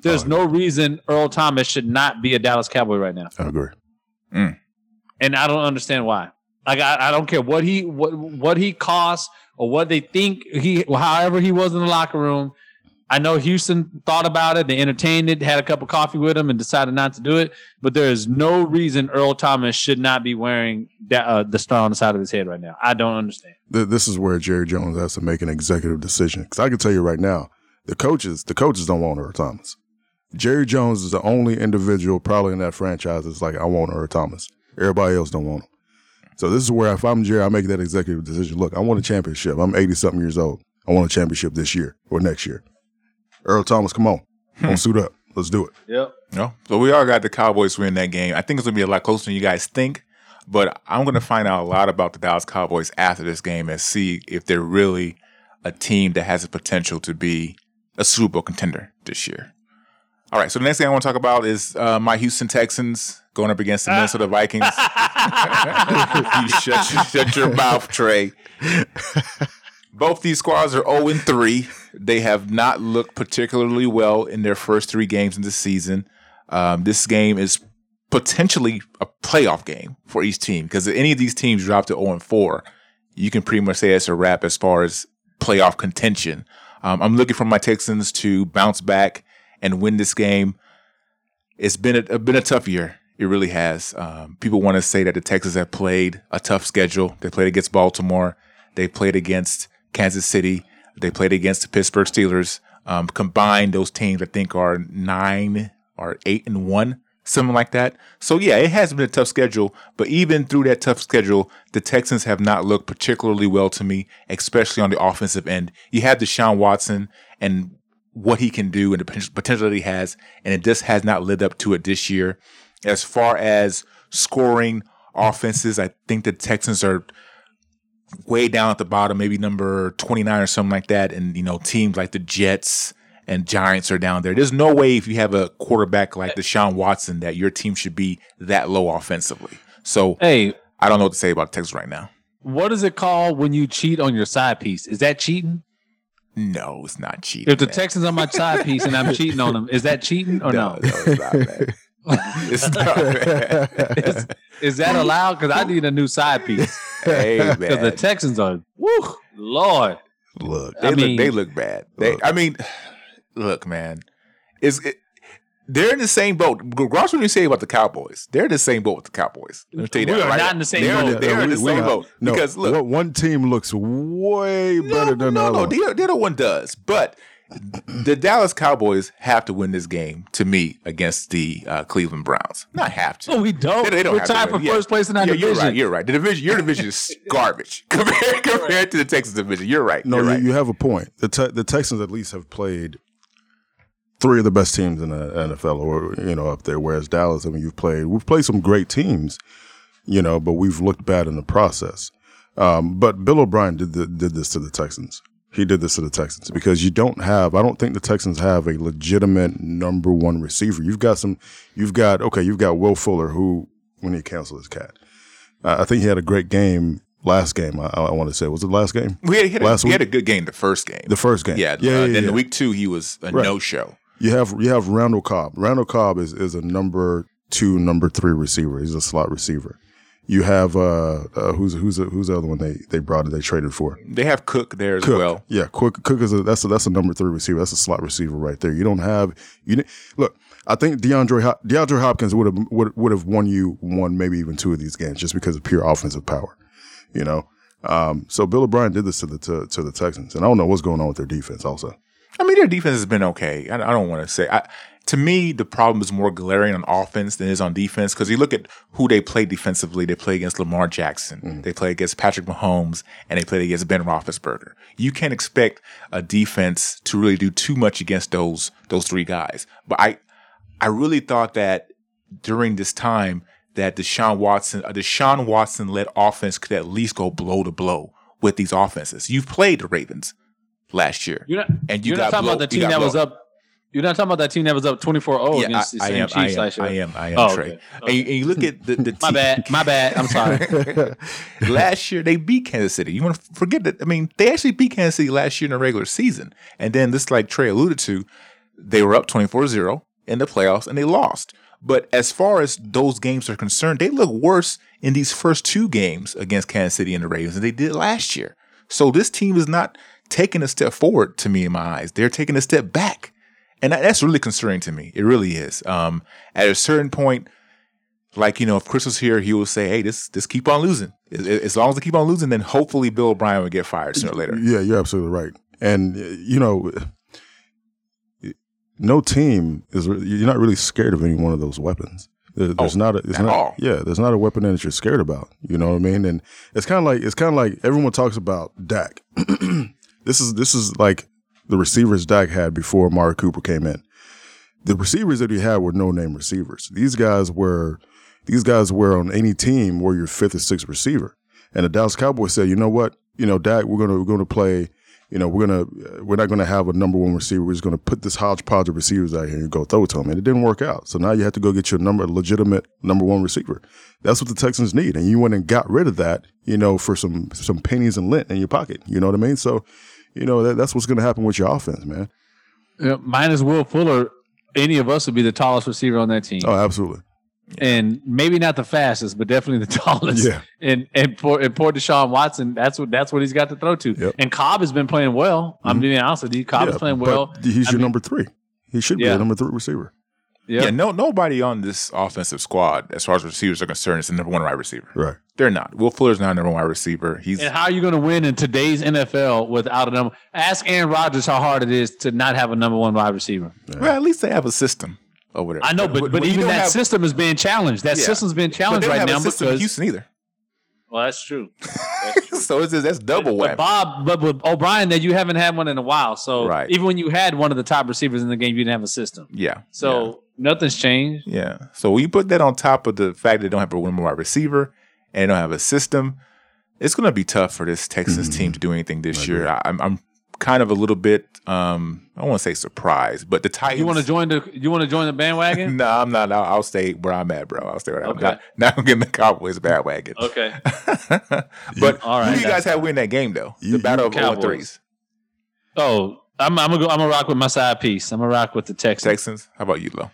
There's Oh, no reason Earl Thomas should not be a Dallas Cowboy right now, I agree. and I don't understand why. Like I, I don't care what he what what he costs or what they think he however he was in the locker room. I know Houston thought about it, they entertained it, had a cup of coffee with him, and decided not to do it. But there is no reason Earl Thomas should not be wearing that, uh, the star on the side of his head right now. I don't understand. Th- This is where Jerry Jones has to make an executive decision. Because I can tell you right now, the coaches, the coaches don't want Earl Thomas. Jerry Jones is the only individual probably in that franchise that's like, I want Earl Thomas. Everybody else don't want him. So this is where if I'm Jerry, I make that executive decision. Look, I want a championship. I'm 80 something years old. I want a championship this year or next year. Earl Thomas, come on. Don't hmm. suit up. Let's do it. Yep. No. So we all got the Cowboys win that game. I think it's gonna be a lot closer than you guys think. But I'm gonna find out a lot about the Dallas Cowboys after this game and see if they're really a team that has the potential to be a Super Bowl contender this year. All right. So the next thing I want to talk about is uh, my Houston Texans going up against the Minnesota Vikings. you shut, your- shut your mouth, Trey. Both these squads are 0 3. They have not looked particularly well in their first three games in the season. Um, this game is potentially a playoff game for each team because if any of these teams drop to 0 4, you can pretty much say it's a wrap as far as playoff contention. Um, I'm looking for my Texans to bounce back and win this game. It's been a, been a tough year. It really has. Um, people want to say that the Texans have played a tough schedule. They played against Baltimore. They played against Kansas City. They played against the Pittsburgh Steelers. Um, combined, those teams I think are nine or eight and one, something like that. So yeah, it has been a tough schedule. But even through that tough schedule, the Texans have not looked particularly well to me, especially on the offensive end. You have Deshaun Watson and what he can do and the potential that he has, and it just has not lived up to it this year. As far as scoring offenses, I think the Texans are way down at the bottom, maybe number 29 or something like that. And, you know, teams like the Jets and Giants are down there. There's no way if you have a quarterback like Deshaun Watson that your team should be that low offensively. So Hey, I don't know what to say about Texas right now. what is it called when you cheat on your side piece? Is that cheating? No, it's not cheating. If the man. Texans on my side piece and I'm cheating on them, is that cheating or no? no, no, it's not, man. It's not, man. is, is that allowed? Because I need a new side piece. Hey, Because the. Texans are, woo, Lord. Look, They I look mean- they look bad. They I mean, look, man. Is it, they're in the same boat. Regardless what you say about the Cowboys, they're in the same boat with the Cowboys. Let me tell you We that are right not in the same they're, boat. They're in the we- we same are- boat no, because look, one- one team looks way better than the other. no, one. the, the other one does, but the Dallas Cowboys have to win this game to me against the uh, Cleveland Browns. Not have to. No, we don't. They- they don't We're have tied win. for Yeah. first place in our yeah, division. You're right. You're right. The division, your division is garbage compared compared to the Texas division. You're right. No, you're you, right. you have a point. The te- the Texans at least have played three of the best teams in the NFL, or you know, up there. Whereas Dallas, I mean, you've played we've played some great teams, you know, but we've looked bad in the process. Um, but Bill O'Brien did the, did this to the Texans. He did this to the Texans because you don't have. I don't think the Texans have a legitimate number one receiver. You've got some. You've got okay. You've got Will Fuller, who when he canceled his cat, uh, I think he had a great game last game. I, I want to say was it last game? We had, he, had a, Last he had a good game the first game. The first game. yeah, yeah, uh, yeah, Then yeah. week two he was a Right. no show. You have you have Randall Cobb. Randall Cobb is is a number two, number three receiver. He's a slot receiver. You have uh, uh who's who's who's the other one they they brought they traded for They have Cook there as Cook. well. Yeah, Cook Cook is a that's a that's a number three receiver. That's a slot receiver right there. You don't have you look. I think DeAndre DeAndre Hopkins would have would would have won you one maybe even two of these games just because of pure offensive power. You know. Um, so Bill O'Brien did this to the to, to the Texans, and I don't know what's going on with their defense. Also, I mean, their defense has been okay. I, I don't want to say I, to me, the problem is more glaring on offense than it is on defense. Because you look at who they play defensively, they play against Lamar Jackson, mm. they play against Patrick Mahomes, and they play against Ben Roethlisberger. You can't expect a defense to really do too much against those those three guys. But I I really thought that during this time that Deshaun Watson, a Deshaun Watson led offense could at least go blow to blow with these offenses. You've played the Ravens last year, You're not, and you you're not talking blow- about the team that was up. You're not talking about that team that was up 24-0 Yeah, against the I, I same am. I Chiefs am. last year. I am. I am. Oh, Trey. okay. And, you, and you look at the the My bad. My bad. I'm sorry. last year they beat Kansas City. You want to forget that? I mean, they actually beat Kansas City last year in the regular season. And then this, like Trey alluded to, they were up 24-0 in the playoffs and they lost. But as far as those games are concerned, they look worse in these first two games against Kansas City and the Ravens than they did last year. So this team is not taking a step forward to me in my eyes. They're taking a step back. And that- that's really concerning to me. It really is. Um, at a certain point, like you know, if Chris was here, he would say, "Hey, this this keep on losing. As, long as they keep on losing, then hopefully Bill O'Brien will get fired sooner or later." Yeah, you're absolutely right. And you know, no team is you're not really scared of any one of those weapons. There's Oh, not a, it's at not, all. yeah, there's not a weapon that you're scared about. You know what I mean? And it's kind of like it's kind of like everyone talks about Dak. this is this is like the receivers Dak had before Amari Cooper came in. The receivers that he had were no name receivers. These guys were these guys were on any team were your fifth or sixth receiver. And the Dallas Cowboys said, you know what, you know, Dak, we're gonna we're gonna play. You know, we're gonna uh, we're not gonna have a number one receiver. We're just gonna put this hodgepodge of receivers out here and go throw it to them. And it didn't work out. So now you have to go get your number legitimate number one receiver. That's what the Texans need. And you went and got rid of that. You know, for some some pennies and lint in your pocket. You know what I mean? So, you know, that, that's what's gonna happen with your offense, man. Yeah, minus Will Fuller, any of us would be the tallest receiver on that team. Oh, absolutely. and maybe not the fastest, but definitely the tallest. Yeah. And and poor and poor Deshaun Watson, that's what that's what he's got to throw to. Yep. Mm-hmm. And Cobb has been playing well. I'm being honest with you. Cobb is playing well. He's I your mean- number three. He should be Yeah. a number three receiver. Yeah. Yeah, no, nobody on this offensive squad, as far as receivers are concerned, is the number one wide receiver. Right. They're not. Will Fuller's not a number one wide receiver. He's And how are you going to win in today's NFL without a number? Ask Aaron Rodgers how hard it is to not have a number one wide receiver. well, at least they have a system over there. I know, but but, when you even that have- system is being challenged. That Yeah. system's being but challenged they don't right have now a system in because Houston either. well, that's true. so it's just, that's double But whammy. Bob, but with O'Brien, that you haven't had one in a while. So Right. even when you had one of the top receivers in the game, you didn't have a system. yeah. So nothing's changed. Yeah. So when you put that on top of the fact they don't have a number one wide receiver and they don't have a system, it's going to be tough for this Texans Mm-hmm. team to do anything this year. I, I'm, I'm kind of a little bit, um, I don't want to say surprised, but the Titans. You want to join the you want to join the bandwagon? No, I'm not. I'll, I'll stay where I'm at, bro. I'll stay where I'm Okay. not. Not gonna get in the Cowboys bandwagon. okay. but All right, who do you guys that's- have win that game though? You- the battle of Cowboys. 0 threes. Oh, I'm I'm gonna go, I'm gonna rock with my side piece. I'm gonna rock with the Texans. Texans. How about you, Lo?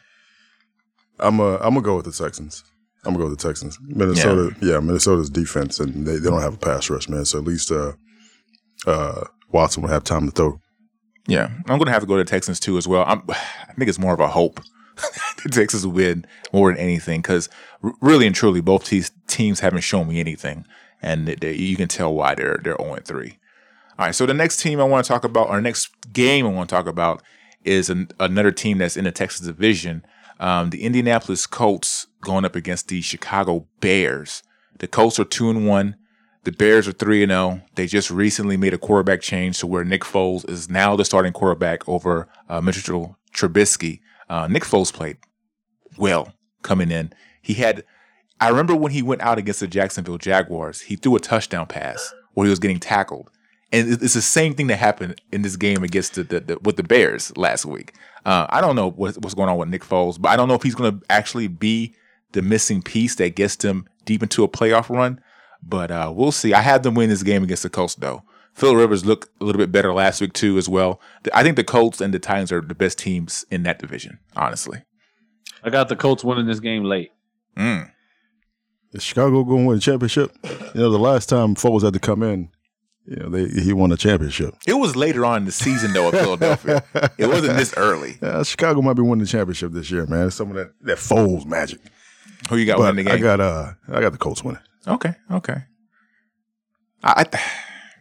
I'm a, I'm gonna go with the Texans. I'm gonna go with the Texans. Minnesota, yeah, Minnesota's defense, and they, they don't have a pass rush, man. So at least uh, uh, Watson will have time to throw. Yeah, I'm gonna have to go to Texans too as well. I'm, I think it's more of a hope. the Texans will win more than anything because really and truly, both te- teams haven't shown me anything, and they, they- you can tell why they're they're 0 3. All right, so the next team I want to talk about, or next game I want to talk about, is an, another team that's in the Texas division. Um, the Indianapolis Colts going up against the Chicago Bears. The Colts are two and one. The Bears are three and zero. They just recently made a quarterback change to where Nick Foles is now the starting quarterback over uh, Mitchell Trubisky. Uh, Nick Foles played well coming in. He had. I remember when he went out against the Jacksonville Jaguars, he threw a touchdown pass where he was getting tackled, and it's the same thing that happened in this game against the, the, the with the Bears last week. Uh, I don't know what, what's going on with Nick Foles, but I don't know if he's going to actually be the missing piece that gets them deep into a playoff run. But uh, we'll see. I had them win this game against the Colts, though. Phil Rivers looked a little bit better last week too, as well. I think the Colts and the Titans are the best teams in that division, honestly. I got the Colts winning this game late. Mm. Is Chicago going to win a championship? You know, the last time Foles had to come in, you know, they, he won a championship. It was later on in the season, though, at Philadelphia. it wasn't this early. Uh, Chicago might be winning the championship this year, man. Some of that that Foles magic. Who you got But winning the game? I got uh, I got the Colts winning. okay, okay. I, I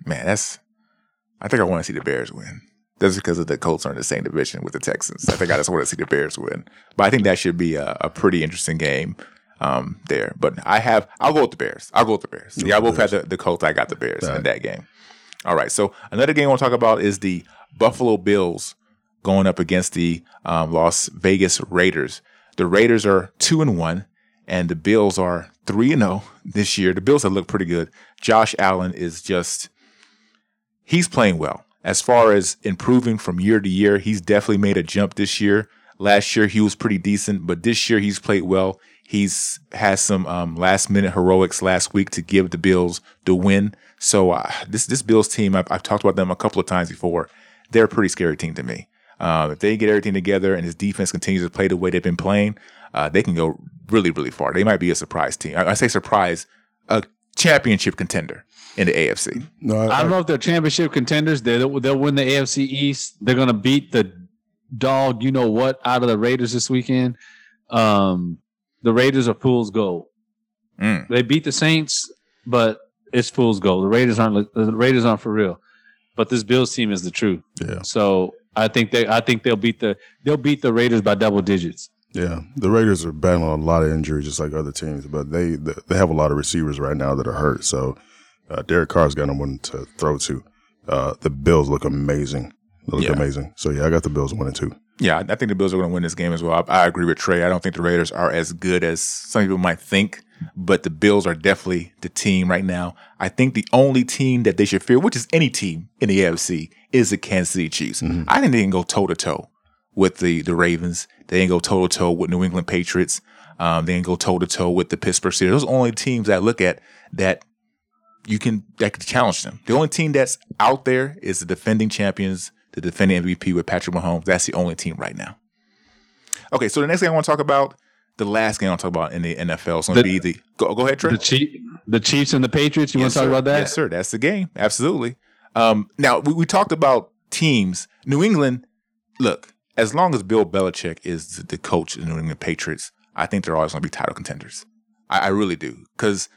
man, that's. I think I want to see the Bears win. That's because of the Colts are in the same division with the Texans. I think I just want to see the Bears win. But I think that should be a, a pretty interesting game um, there. But I have, I'll go with the Bears. I'll go with the Bears. Yeah, I both had the, the Colts. I got the Bears in that game. All right. So another game I want to talk about is the Buffalo Bills going up against the um, Las Vegas Raiders. The Raiders are two and one, and the Bills are three and zero this year. The Bills have looked pretty good. Josh Allen is just he's playing well. As far as improving from year to year, he's definitely made a jump this year. Last year he was pretty decent, but this year he's played well. He's had some um, last minute heroics last week to give the Bills the win. So uh, this this Bills team, I've, I've talked about them a couple of times before. They're a pretty scary team to me. Um, if they get everything together and his defense continues to play the way they've been playing, uh, they can go really, really far. They might be a surprise team. I, I say surprise, a championship contender in the AFC. No, I, I don't know if they're championship contenders. They'll, they'll win the AFC East. They're going to beat the dog, you know what, out of the Raiders this weekend. Um, the Raiders are fool's gold. Mm. They beat the Saints, but it's fool's gold. The Raiders aren't. The Raiders aren't for real. But this Bills team is the truth. Yeah. So I think they. I think they'll beat the. They'll beat the Raiders by double digits. Yeah, the Raiders are battling a lot of injuries, just like other teams, but they they have a lot of receivers right now that are hurt. So uh, Derek Carr's got no one to throw to. Uh, the Bills look amazing. They look Yeah. amazing. So yeah, I got the Bills winning too. Yeah, I think the Bills are going to win this game as well. I, I agree with Trey. I don't think the Raiders are as good as some people might think, but the Bills are definitely the team right now. I think the only team that they should fear, which is any team in the AFC, is the Kansas City Chiefs. I think they can go toe to toe with the the Ravens. They can go toe to toe with New England Patriots. Um, they can go toe to toe with the Pittsburgh Steelers. Those are the only teams that I look at that you can that could challenge them. The only team that's out there is the defending champions, the defending MVP with Patrick Mahomes. That's the only team right now. Okay, so the next thing I want to talk about, the last game I want to talk about in the NFL is going to be the go, go ahead, Trey. The Chief, the Chiefs and the Patriots. You want to talk sir. about that? Yes, sir. That's the game. Absolutely. Um, now we, we talked about teams. New England. Look, as long as Bill Belichick is the coach of the New England Patriots, I think they're always going to be title contenders. I, I really do. Because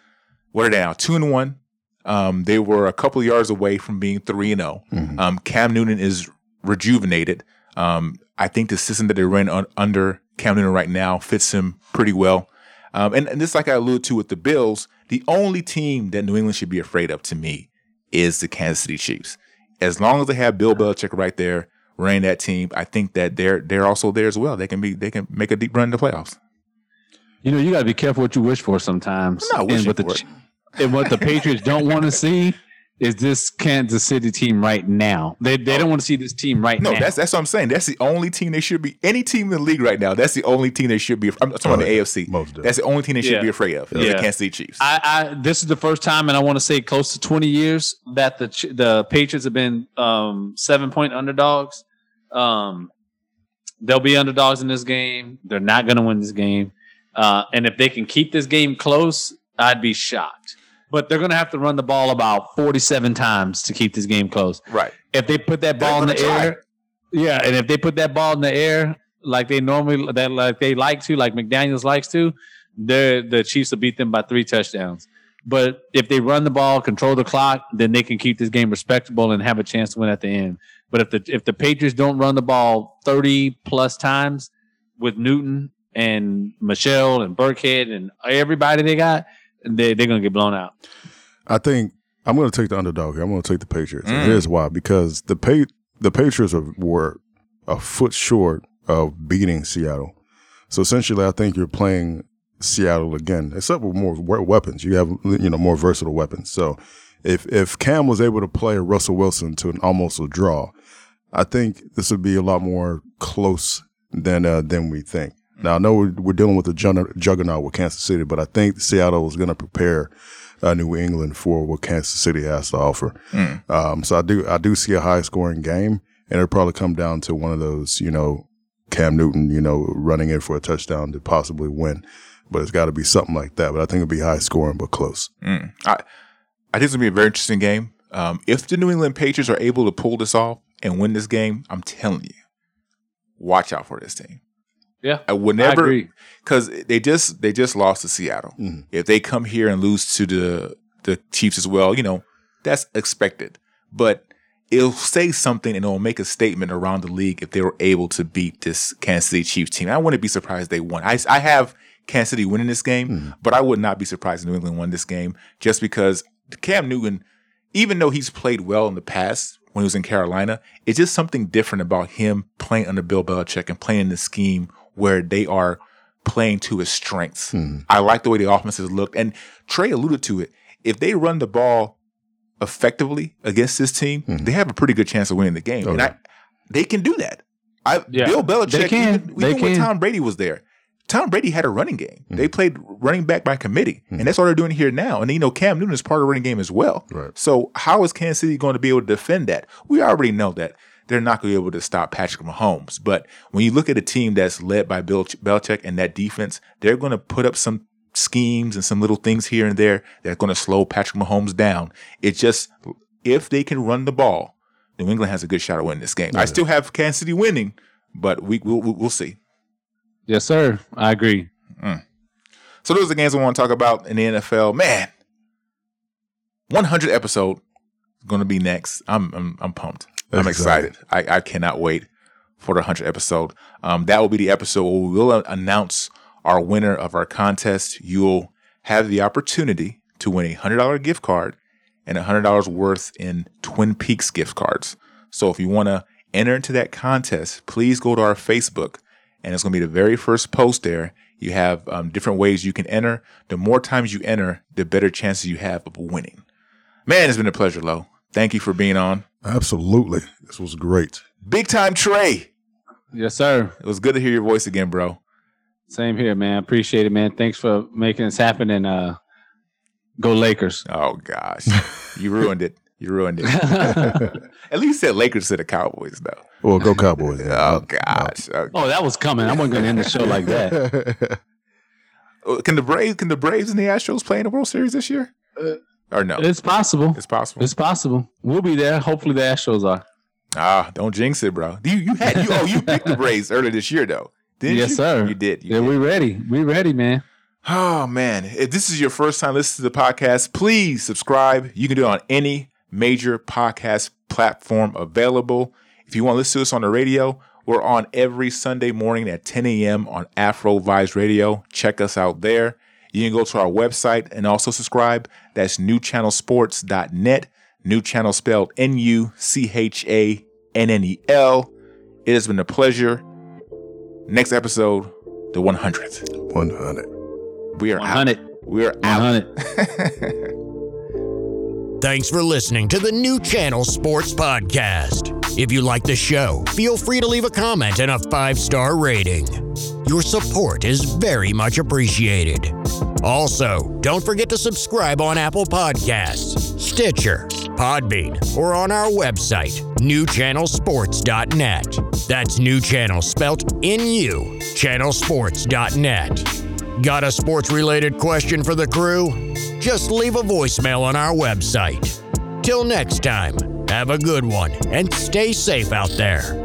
what are they now? Two and one. Um, they were a couple of yards away from being three and zero. Um, Cam Newton is rejuvenated. Um, I think the system that they run un- under Cam Newton right now fits him pretty well. Um, and, and this, like I alluded to with the Bills, the only team that New England should be afraid of to me is the Kansas City Chiefs. As long as they have Bill Belichick right there running that team, I think that they're they're also there as well. They can be they can make a deep run in the playoffs. You know, you got to be careful what you wish for sometimes. I'm not wishing and the, for it. Ch- and what the Patriots don't want to see is this Kansas City team right now. They they don't want to see this team right No, now. No, that's that's what I'm saying. That's the only team they should be. Any team in the league right now, that's the only team they should be. I'm talking about Oh, the. AFC. Most definitely. That's the only team they should Yeah. be afraid of. is Yeah. The Kansas City Chiefs. I, I this is the first time, and I want to say close to 20 years that the the Patriots have been um, seven point underdogs. Um, they'll be underdogs in this game. They're not going to win this game, uh, and if they can keep this game close, I'd be shocked. But they're going to have to run the ball about 47 times to keep this game close. right. If they put that ball in the try. air, yeah, and if they put that ball in the air like they normally that like they like to, like McDaniels likes to, the the Chiefs will beat them by three touchdowns. But if they run the ball, control the clock, then they can keep this game respectable and have a chance to win at the end. But if the if the Patriots don't run the ball thirty plus times with Newton and Michel and Burkhead and everybody they got, they they're gonna get blown out. I think I'm going to take the underdog here. I'm going to take the Patriots. Mm. Here's why: because the pa- the Patriots are, were a foot short of beating Seattle. So essentially, I think you're playing Seattle again, except with more weapons. You have you know more versatile weapons. So if if Cam was able to play Russell Wilson to an almost a draw, I think this would be a lot more close than uh, than we think. Now I know we're, we're dealing with a juggernaut with Kansas City, but I think Seattle is going to prepare uh, New England for what Kansas City has to offer. Um, so I do I do see a high scoring game, and it'll probably come down to one of those you know Cam Newton you know running in for a touchdown to possibly win. But it's got to be something like that. But I think it'll be high scoring but close. Mm. I, I think it's gonna be a very interesting game. Um, if the New England Patriots are able to pull this off and win this game, I'm telling you, watch out for this team. Yeah, I would never because they just they just lost to Seattle. Mhm. If they come here and lose to the the Chiefs as well, you know that's expected. But it'll say something and it'll make a statement around the league if they were able to beat this Kansas City Chiefs team. I wouldn't be surprised they won. I, I have Kansas City winning this game, but I would not be surprised if New England won this game just because Cam Newton, even though he's played well in the past when he was in Carolina, it's just something different about him playing under Bill Belichick and playing in the scheme where they are playing to his strengths. I like the way the offenses looked. And Trey alluded to it. If they run the ball effectively against this team, mm-hmm. they have a pretty good chance of winning the game. and oh, I, they can do that. I, Yeah, Bill Belichick, they can. even, They even when can. Tom Brady was there, Tom Brady had a running game. Mm-hmm. They played running back by committee, mm-hmm. and that's what they're doing here now. And you know, Cam Newton is part of the running game as well. Right. So how is Kansas City going to be able to defend that? We already know that they're not going to be able to stop Patrick Mahomes. But when you look at a team that's led by Bill Belichick and that defense, they're going to put up some schemes and some little things here and there that's going to slow Patrick Mahomes down. It's just if they can run the ball, New England has a good shot at winning this game. I still have Kansas City winning, but we we'll, we'll see. Yes, sir. I agree. Mm. So those are the games I want to talk about in the NFL. Man, 100 episode is going to be next. I'm I'm, I'm pumped. I'm That's excited. I, I cannot wait for the 100 episode. Um, that will be the episode where we will announce our winner of our contest. You'll have the opportunity to win a hundred dollar gift card and a hundred dollars worth in Twin Peaks gift cards. So if you want to enter into that contest, please go to our Facebook and it's going to be the very first post there. You have um, different ways you can enter. The more times you enter, the better chances you have of winning. Man, it's been a pleasure, Lo. Thank you for being on. Absolutely. This was great. Big time Trey. Yes, sir. It was good to hear your voice again, bro. Same here, man. Appreciate it, man. Thanks for making this happen and uh go Lakers. Oh gosh, you ruined it. You ruined it. At least said Lakers to the Cowboys, though. Well, go Cowboys. Oh gosh. Okay. Oh, that was coming. I wasn't gonna end the show like that. Uh, Can the Braves? Can the Braves and the Astros play in the World Series this year? Or no? It's possible. It's possible. It's possible. We'll be there. Hopefully the Astros are. Ah, don't jinx it, bro. You you had you oh you picked the Braves earlier this year though. Didn't yes, you? sir. You did. You yeah, did. we ready. We ready, man. Oh man, if this is your first time listening to the podcast, please subscribe. You can do it on any major podcast platform available. If you want to listen to us on the radio, we're on every Sunday morning at 10 a.m. on Afro Vibes Radio. Check us out there. You can go to our website and also subscribe. That's nuchannelsports.net. New channel spelled N U C H A N N E L. It has been a pleasure. Next episode, the 100th. 100. We are out. 100. We are out. 100. Thanks for listening to the New Channel Sports Podcast. If you like the show, feel free to leave a comment and a five star rating. Your support is very much appreciated. Also, don't forget to subscribe on Apple Podcasts, Stitcher, Podbean, or on our website, nuchannelsports.net. That's new channel spelt N U, channelsports.net. Got a sports related question for the crew? Just leave a voicemail on our website. Till next time, have a good one and stay safe out there.